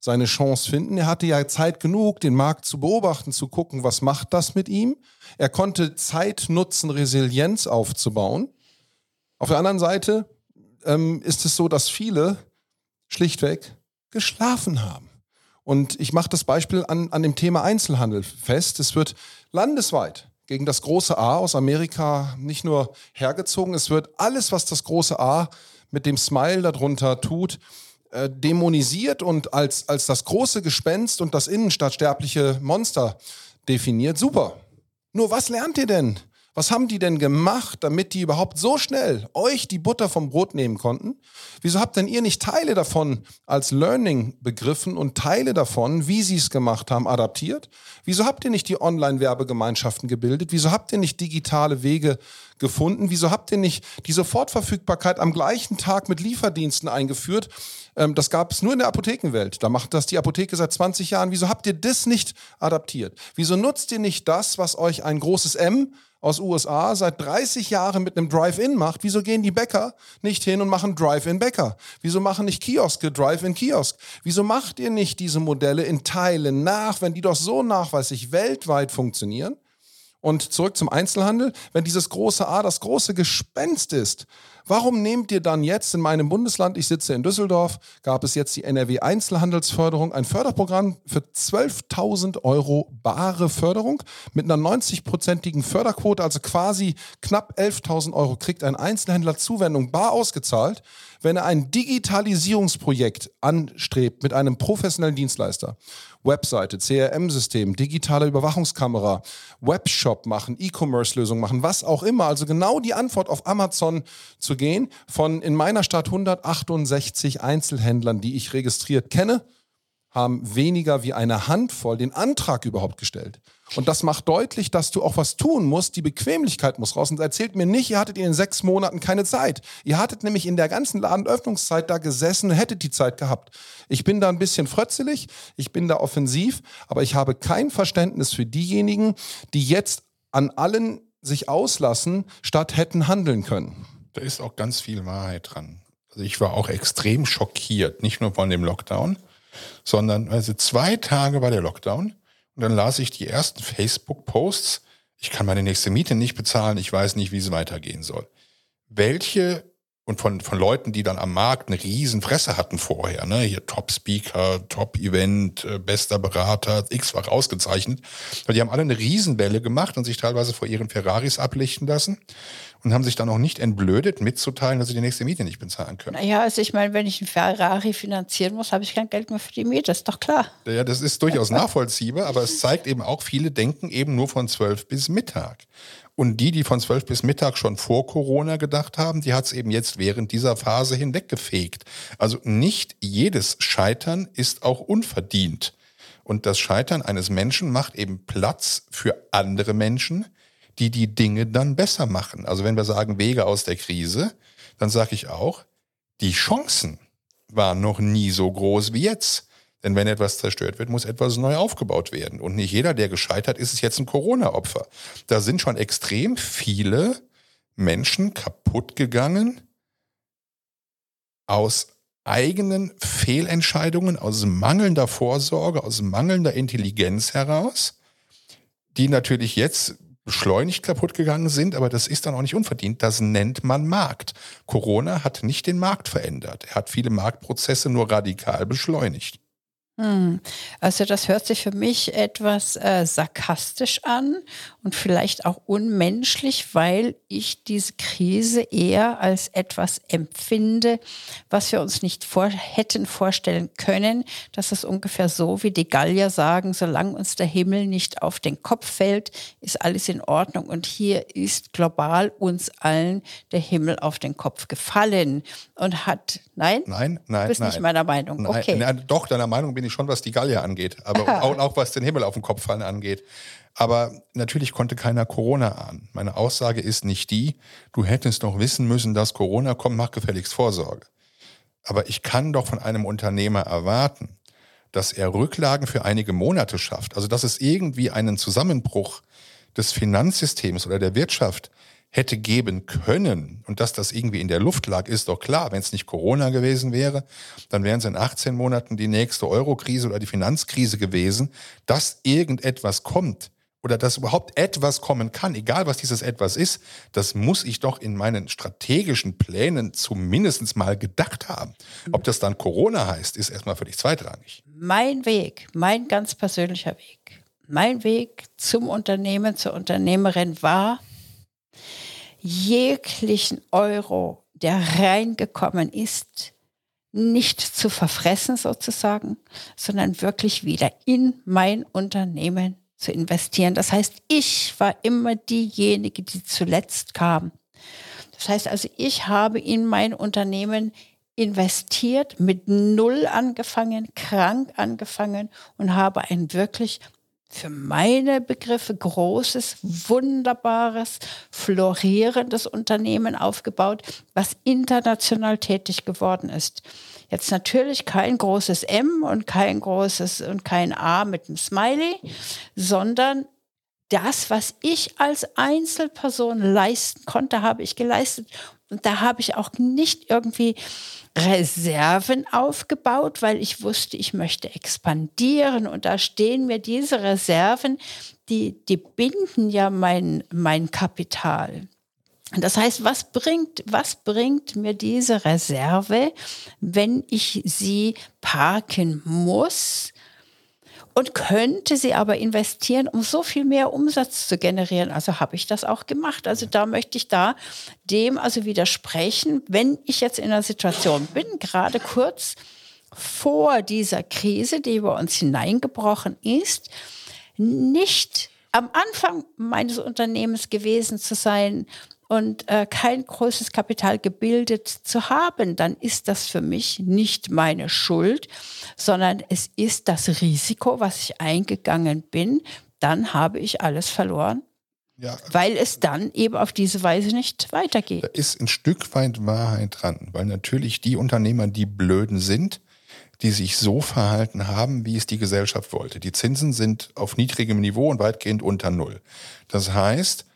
S3: seine Chance finden. Er hatte ja Zeit genug, den Markt zu beobachten, zu gucken, was macht das mit ihm. Er konnte Zeit nutzen, Resilienz aufzubauen. Auf der anderen Seite ähm, ist es so, dass viele schlichtweg geschlafen haben. Und ich mache das Beispiel an, an dem Thema Einzelhandel fest. Es wird landesweit gegen das große A aus Amerika nicht nur hergezogen, es wird alles, was das große A mit dem Smile darunter tut, äh, dämonisiert und als, als das große Gespenst und das innenstadtsterbliche Monster definiert. Super. Nur was lernt ihr denn? Was haben die denn gemacht, damit die überhaupt so schnell euch die Butter vom Brot nehmen konnten? Wieso habt denn ihr nicht Teile davon als Learning begriffen und Teile davon, wie sie es gemacht haben, adaptiert? Wieso habt ihr nicht die Online-Werbegemeinschaften gebildet? Wieso habt ihr nicht digitale Wege gefunden? Wieso habt ihr nicht die Sofortverfügbarkeit am gleichen Tag mit Lieferdiensten eingeführt? Ähm, das gab es nur in der Apothekenwelt. Da macht das die Apotheke seit 20 Jahren. Wieso habt ihr das nicht adaptiert? Wieso nutzt ihr nicht das, was euch ein großes M aus USA seit 30 Jahren mit einem Drive-In macht? Wieso gehen die Bäcker nicht hin und machen Drive-In-Bäcker? Wieso machen nicht Kioske Drive-In-Kiosk? Wieso macht ihr nicht diese Modelle in Teilen nach, wenn die doch so nachweislich weltweit funktionieren? Und zurück zum Einzelhandel. Wenn dieses große A das große Gespenst ist, warum nehmt ihr dann jetzt in meinem Bundesland, ich sitze in Düsseldorf, gab es jetzt die NRW Einzelhandelsförderung, ein Förderprogramm für 12.000 Euro bare Förderung mit einer 90-prozentigen Förderquote, also quasi knapp 11.000 Euro kriegt ein Einzelhändler Zuwendung bar ausgezahlt, wenn er ein Digitalisierungsprojekt anstrebt mit einem professionellen Dienstleister. Webseite, CRM-System, digitale Überwachungskamera, Webshop machen, E-Commerce-Lösung machen, was auch immer. Also genau die Antwort auf Amazon zu gehen von in meiner Stadt 168 Einzelhändlern, die ich registriert kenne, haben weniger wie eine Handvoll den Antrag überhaupt gestellt. Und das macht deutlich, dass du auch was tun musst. Die Bequemlichkeit muss raus. Und erzählt mir nicht, ihr hattet in sechs Monaten keine Zeit. Ihr hattet nämlich in der ganzen Ladenöffnungszeit da gesessen und hättet die Zeit gehabt. Ich bin da ein bisschen frötzelig, ich bin da offensiv, aber ich habe kein Verständnis für diejenigen, die jetzt an allen sich auslassen, statt hätten handeln können.
S4: Da ist auch ganz viel Wahrheit dran. Also ich war auch extrem schockiert, nicht nur von dem Lockdown, sondern also zwei Tage war der Lockdown und dann las ich die ersten Facebook-Posts. Ich kann meine nächste Miete nicht bezahlen, ich weiß nicht, wie es weitergehen soll. Welche und von, von Leuten, die dann am Markt eine riesen Fresse hatten vorher, ne? Hier Top-Speaker, Top-Event, äh, bester Berater, x-fach ausgezeichnet. Weil die haben alle eine Riesenwelle gemacht und sich teilweise vor ihren Ferraris ablichten lassen und haben sich dann auch nicht entblödet, mitzuteilen, dass sie die nächste Miete nicht bezahlen können.
S2: Naja, also ich meine, wenn ich einen Ferrari finanzieren muss, habe ich kein Geld mehr für die Miete, ist doch klar.
S4: Ja, das ist durchaus nachvollziehbar, aber es zeigt eben auch, viele denken eben nur von zwölf bis Mittag. Und die, die von zwölf bis Mittag schon vor Corona gedacht haben, die hat es eben jetzt während dieser Phase hinweggefegt. Also nicht jedes Scheitern ist auch unverdient. Und das Scheitern eines Menschen macht eben Platz für andere Menschen, die die Dinge dann besser machen. Also wenn wir sagen Wege aus der Krise, dann sage ich auch, die Chancen waren noch nie so groß wie jetzt. Denn wenn etwas zerstört wird, muss etwas neu aufgebaut werden. Und nicht jeder, der gescheitert ist, ist jetzt ein Corona-Opfer. Da sind schon extrem viele Menschen kaputt gegangen aus eigenen Fehlentscheidungen, aus mangelnder Vorsorge, aus mangelnder Intelligenz heraus, die natürlich jetzt beschleunigt kaputt gegangen sind, aber das ist dann auch nicht unverdient. Das nennt man Markt. Corona hat nicht den Markt verändert. Er hat viele Marktprozesse nur radikal beschleunigt.
S2: Hm. Also das hört sich für mich etwas äh, sarkastisch an und vielleicht auch unmenschlich, weil ich diese Krise eher als etwas empfinde, was wir uns nicht vor hätten vorstellen können. Das ist ungefähr so, wie die Gallier sagen, solange uns der Himmel nicht auf den Kopf fällt, ist alles in Ordnung. Und hier ist global uns allen der Himmel auf den Kopf gefallen und hat, nein?
S4: Nein, nein,
S2: du bist
S4: nein.
S2: nicht meiner Meinung.
S4: Nein,
S2: okay.
S4: nein, doch, deiner Meinung bin ich schon, was die Gallier angeht, aber auch, auch was den Himmel auf den Kopf fallen angeht. Aber natürlich konnte keiner Corona ahnen. Meine Aussage ist nicht die, du hättest doch wissen müssen, dass Corona kommt, mach gefälligst Vorsorge. Aber ich kann doch von einem Unternehmer erwarten, dass er Rücklagen für einige Monate schafft. Also dass es irgendwie einen Zusammenbruch des Finanzsystems oder der Wirtschaft hätte geben können und dass das irgendwie in der Luft lag, ist doch klar. Wenn es nicht Corona gewesen wäre, dann wären es in 18 Monaten die nächste Euro-Krise oder die Finanzkrise gewesen. Dass irgendetwas kommt oder dass überhaupt etwas kommen kann, egal was dieses etwas ist, das muss ich doch in meinen strategischen Plänen zumindest mal gedacht haben. Ob das dann Corona heißt, ist erstmal völlig zweitrangig.
S2: Mein Weg, mein ganz persönlicher Weg, mein Weg zum Unternehmen, zur Unternehmerin war, jeglichen Euro, der reingekommen ist, nicht zu verfressen sozusagen, sondern wirklich wieder in mein Unternehmen zu investieren. Das heißt, ich war immer diejenige, die zuletzt kam. Das heißt also, ich habe in mein Unternehmen investiert, mit Null angefangen, krank angefangen und habe ein wirklich für meine Begriffe großes, wunderbares, florierendes Unternehmen aufgebaut, was international tätig geworden ist. Jetzt natürlich kein großes M und kein großes und kein A mit einem Smiley, sondern das, was ich als Einzelperson leisten konnte, habe ich geleistet. Und da habe ich auch nicht irgendwie Reserven aufgebaut, weil ich wusste, ich möchte expandieren. Und da stehen mir diese Reserven, die, die binden ja mein, mein Kapital. Das heißt, was bringt, was bringt mir diese Reserve, wenn ich sie parken muss? Und könnte sie aber investieren, um so viel mehr Umsatz zu generieren. Also habe ich das auch gemacht. Also da möchte ich da dem also widersprechen, wenn ich jetzt in einer Situation bin, gerade kurz vor dieser Krise, die über uns hineingebrochen ist, nicht am Anfang meines Unternehmens gewesen zu sein und äh, kein großes Kapital gebildet zu haben, dann ist das für mich nicht meine Schuld, sondern es ist das Risiko, was ich eingegangen bin. Dann habe ich alles verloren. Ja. Weil es dann eben auf diese Weise nicht weitergeht.
S4: Da ist ein Stück weit Wahrheit dran, weil natürlich die Unternehmer, die blöden sind, die sich so verhalten haben, wie es die Gesellschaft wollte. Die Zinsen sind auf niedrigem Niveau und weitgehend unter Null. Das heißt,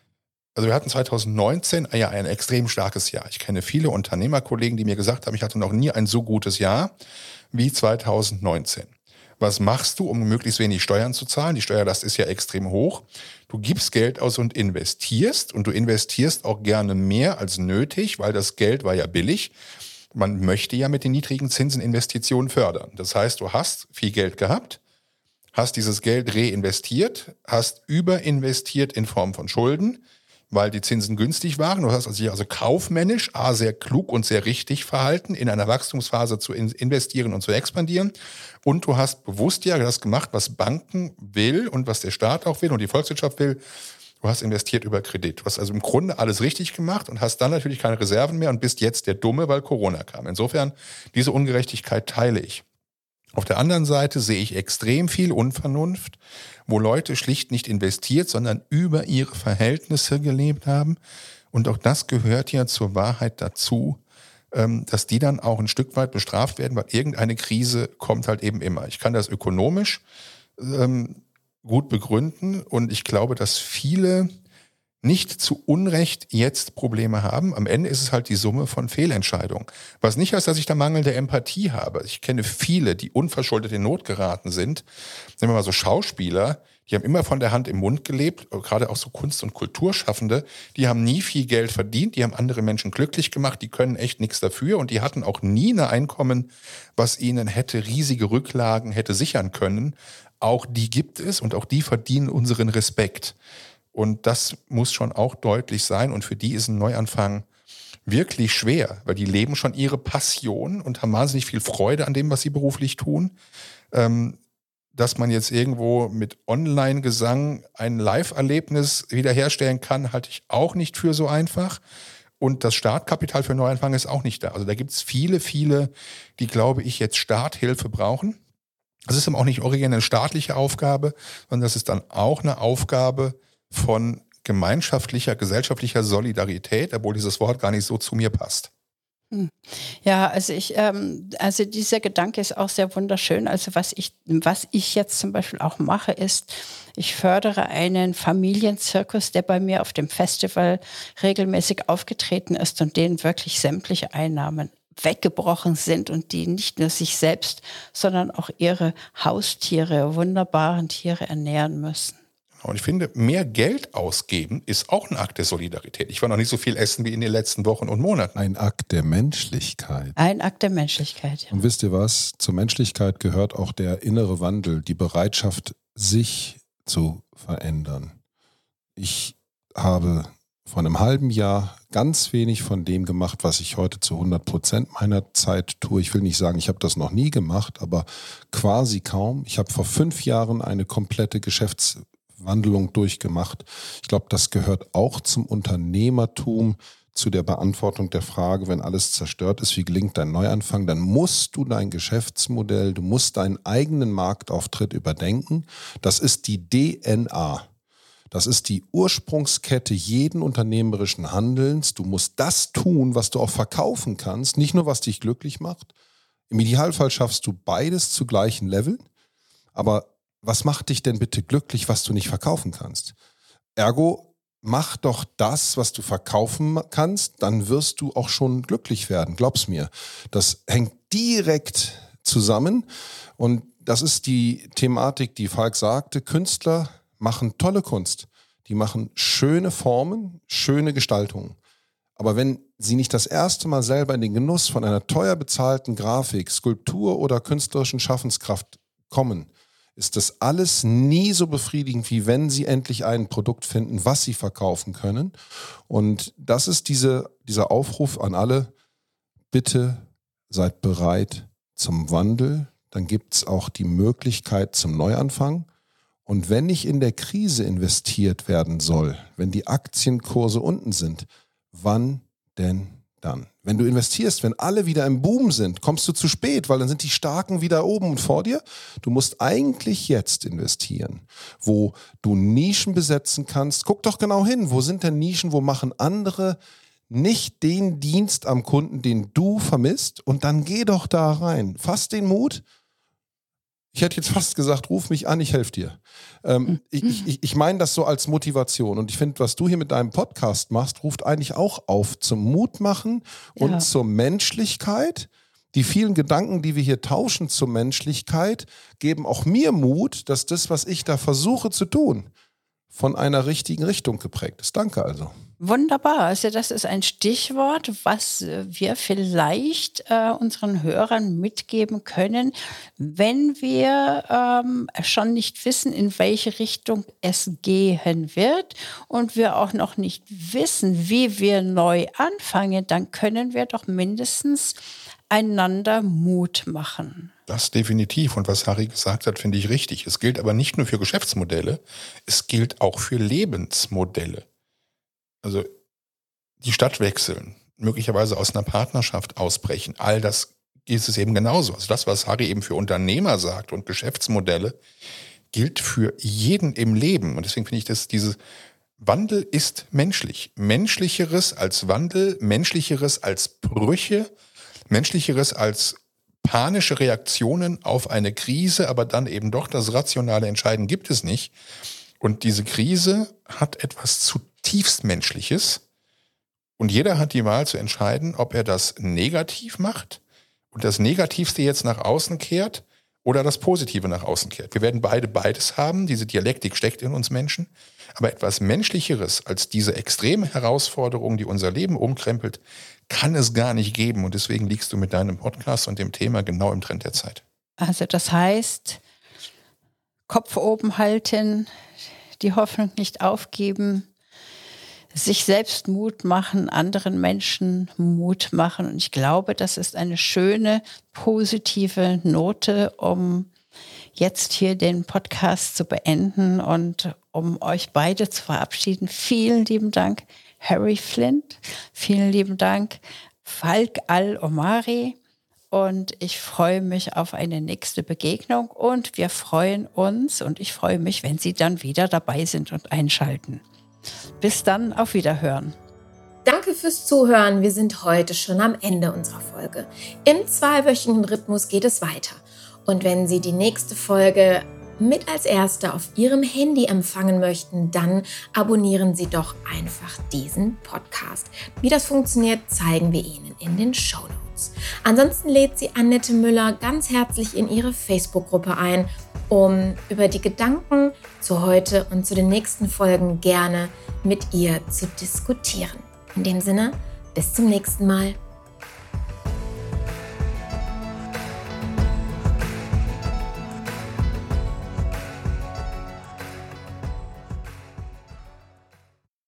S4: also wir hatten 2019 ja ein extrem starkes Jahr. Ich kenne viele Unternehmerkollegen, die mir gesagt haben, ich hatte noch nie ein so gutes Jahr wie 2019. Was machst du, um möglichst wenig Steuern zu zahlen? Die Steuerlast ist ja extrem hoch. Du gibst Geld aus und investierst und du investierst auch gerne mehr als nötig, weil das Geld war ja billig. Man möchte ja mit den niedrigen Zinsen Investitionen fördern. Das heißt, du hast viel Geld gehabt, hast dieses Geld reinvestiert, hast überinvestiert in Form von Schulden, weil die Zinsen günstig waren. Du hast sich also kaufmännisch, A, sehr klug und sehr richtig verhalten, in einer Wachstumsphase zu investieren und zu expandieren. Und du hast bewusst ja das gemacht, was Banken will und was der Staat auch will und die Volkswirtschaft will. Du hast investiert über Kredit. Du hast also im Grunde alles richtig gemacht und hast dann natürlich keine Reserven mehr und bist jetzt der Dumme, weil Corona kam. Insofern, diese Ungerechtigkeit teile ich. Auf der anderen Seite sehe ich extrem viel Unvernunft, wo Leute schlicht nicht investiert, sondern über ihre Verhältnisse gelebt haben. Und auch das gehört ja zur Wahrheit dazu, ähm, dass die dann auch ein Stück weit bestraft werden, weil irgendeine Krise kommt halt eben immer. Ich kann das ökonomisch ähm, gut begründen und ich glaube, dass viele nicht zu Unrecht jetzt Probleme haben. Am Ende ist es halt die Summe von Fehlentscheidungen. Was nicht heißt, dass ich da mangelnde Empathie habe. Ich kenne viele, die unverschuldet in Not geraten sind. Nehmen wir mal so Schauspieler, die haben immer von der Hand im Mund gelebt, gerade auch so Kunst- und Kulturschaffende, die haben nie viel Geld verdient, die haben andere Menschen glücklich gemacht, die können echt nichts dafür und die hatten auch nie ein Einkommen, was ihnen hätte riesige Rücklagen hätte sichern können. Auch die gibt es und auch die verdienen unseren Respekt. Und das muss schon auch deutlich sein. Und für die ist ein Neuanfang wirklich schwer, weil die leben schon ihre Passion und haben wahnsinnig viel Freude an dem, was sie beruflich tun. Ähm, dass man jetzt irgendwo mit Online-Gesang ein Live-Erlebnis wiederherstellen kann, halte ich auch nicht für so einfach. Und das Startkapital für Neuanfang ist auch nicht da. Also da gibt es viele, viele, die, glaube ich, jetzt Starthilfe brauchen. Das ist aber auch nicht originell eine staatliche Aufgabe, sondern das ist dann auch eine Aufgabe von gemeinschaftlicher, gesellschaftlicher Solidarität, obwohl dieses Wort gar nicht so zu mir passt.
S2: Hm. Ja, also ich, ähm, also dieser Gedanke ist auch sehr wunderschön. Also was ich, was ich jetzt zum Beispiel auch mache, ist, ich fördere einen Familienzirkus, der bei mir auf dem Festival regelmäßig aufgetreten ist und denen wirklich sämtliche Einnahmen weggebrochen sind und die nicht nur sich selbst, sondern auch ihre Haustiere, wunderbaren Tiere ernähren müssen.
S4: Und ich finde, mehr Geld ausgeben ist auch ein Akt der Solidarität. Ich war noch nicht so viel essen wie in den letzten Wochen und Monaten.
S3: Ein Akt der Menschlichkeit.
S2: Ein Akt der Menschlichkeit. Ja.
S3: Und wisst ihr was? Zur Menschlichkeit gehört auch der innere Wandel, die Bereitschaft, sich zu verändern. Ich habe vor einem halben Jahr ganz wenig von dem gemacht, was ich heute zu 100 Prozent meiner Zeit tue. Ich will nicht sagen, ich habe das noch nie gemacht, aber quasi kaum. Ich habe vor fünf Jahren eine komplette Geschäfts Wandlung durchgemacht. Ich glaube, das gehört auch zum Unternehmertum, zu der Beantwortung der Frage, wenn alles zerstört ist, wie gelingt dein Neuanfang, dann musst du dein Geschäftsmodell, du musst deinen eigenen Marktauftritt überdenken. Das ist die DNA. Das ist die Ursprungskette jeden unternehmerischen Handelns. Du musst das tun, was du auch verkaufen kannst, nicht nur was dich glücklich macht. Im Idealfall schaffst du beides zu gleichen Leveln, aber was macht dich denn bitte glücklich, was du nicht verkaufen kannst? Ergo, mach doch das, was du verkaufen kannst, dann wirst du auch schon glücklich werden. Glaub's mir. Das hängt direkt zusammen. Und das ist die Thematik, die Falk sagte. Künstler machen tolle Kunst. Die machen schöne Formen, schöne Gestaltungen. Aber wenn sie nicht das erste Mal selber in den Genuss von einer teuer bezahlten Grafik, Skulptur oder künstlerischen Schaffenskraft kommen, ist das alles nie so befriedigend, wie wenn sie endlich ein Produkt finden, was sie verkaufen können. Und das ist diese, dieser Aufruf an alle, bitte seid bereit zum Wandel, dann gibt es auch die Möglichkeit zum Neuanfang. Und wenn nicht in der Krise investiert werden soll, wenn die Aktienkurse unten sind, wann denn dann. Wenn du investierst, wenn alle wieder im Boom sind, kommst du zu spät, weil dann sind die Starken wieder oben und vor dir. Du musst eigentlich jetzt investieren, wo du Nischen besetzen kannst. Guck doch genau hin, wo sind denn Nischen, wo machen andere nicht den Dienst am Kunden, den du vermisst und dann geh doch da rein. Fass den Mut ich hätte jetzt <laughs> fast gesagt, ruf mich an, ich helfe dir. Ähm, ich ich, ich meine das so als Motivation. Und ich finde, was du hier mit deinem Podcast machst, ruft eigentlich auch auf zum Mut machen und ja. zur Menschlichkeit, die vielen Gedanken, die wir hier tauschen zur Menschlichkeit, geben auch mir Mut, dass das, was ich da versuche zu tun, von einer richtigen Richtung geprägt ist. Danke also.
S2: Wunderbar. Also das ist ein Stichwort, was wir vielleicht äh, unseren Hörern mitgeben können, wenn wir ähm, schon nicht wissen, in welche Richtung es gehen wird und wir auch noch nicht wissen, wie wir neu anfangen, dann können wir doch mindestens einander Mut machen.
S4: Das definitiv. Und was Harry gesagt hat, finde ich richtig. Es gilt aber nicht nur für Geschäftsmodelle, es gilt auch für Lebensmodelle. Also die Stadt wechseln, möglicherweise aus einer Partnerschaft ausbrechen, all das ist es eben genauso. Also das, was Harry eben für Unternehmer sagt und Geschäftsmodelle, gilt für jeden im Leben. Und deswegen finde ich, dass dieses Wandel ist menschlich. Menschlicheres als Wandel, menschlicheres als Brüche, menschlicheres als panische Reaktionen auf eine Krise, aber dann eben doch das rationale Entscheiden gibt es nicht. Und diese Krise hat etwas zutiefst Menschliches. Und jeder hat die Wahl zu entscheiden, ob er das negativ macht und das Negativste jetzt nach außen kehrt oder das Positive nach außen kehrt. Wir werden beide beides haben. Diese Dialektik steckt in uns Menschen. Aber etwas Menschlicheres als diese extreme Herausforderung, die unser Leben umkrempelt, kann es gar nicht geben. Und deswegen liegst du mit deinem Podcast und dem Thema genau im Trend der Zeit.
S2: Also das heißt, Kopf oben halten, die Hoffnung nicht aufgeben, sich selbst Mut machen, anderen Menschen Mut machen. Und ich glaube, das ist eine schöne, positive Note, um jetzt hier den Podcast zu beenden und um euch beide zu verabschieden. Vielen lieben Dank, Harry Flint. Vielen lieben Dank, Falk Al-Omari. Und ich freue mich auf eine nächste Begegnung und wir freuen uns und ich freue mich, wenn Sie dann wieder dabei sind und einschalten. Bis dann, auf Wiederhören.
S1: Danke fürs Zuhören. Wir sind heute schon am Ende unserer Folge. Im zweiwöchigen Rhythmus geht es weiter. Und wenn Sie die nächste Folge mit als erste auf Ihrem Handy empfangen möchten, dann abonnieren Sie doch einfach diesen Podcast. Wie das funktioniert, zeigen wir Ihnen in den Show Notes. Ansonsten lädt sie Annette Müller ganz herzlich in ihre Facebook-Gruppe ein, um über die Gedanken zu heute und zu den nächsten Folgen gerne mit ihr zu diskutieren. In dem Sinne, bis zum nächsten Mal.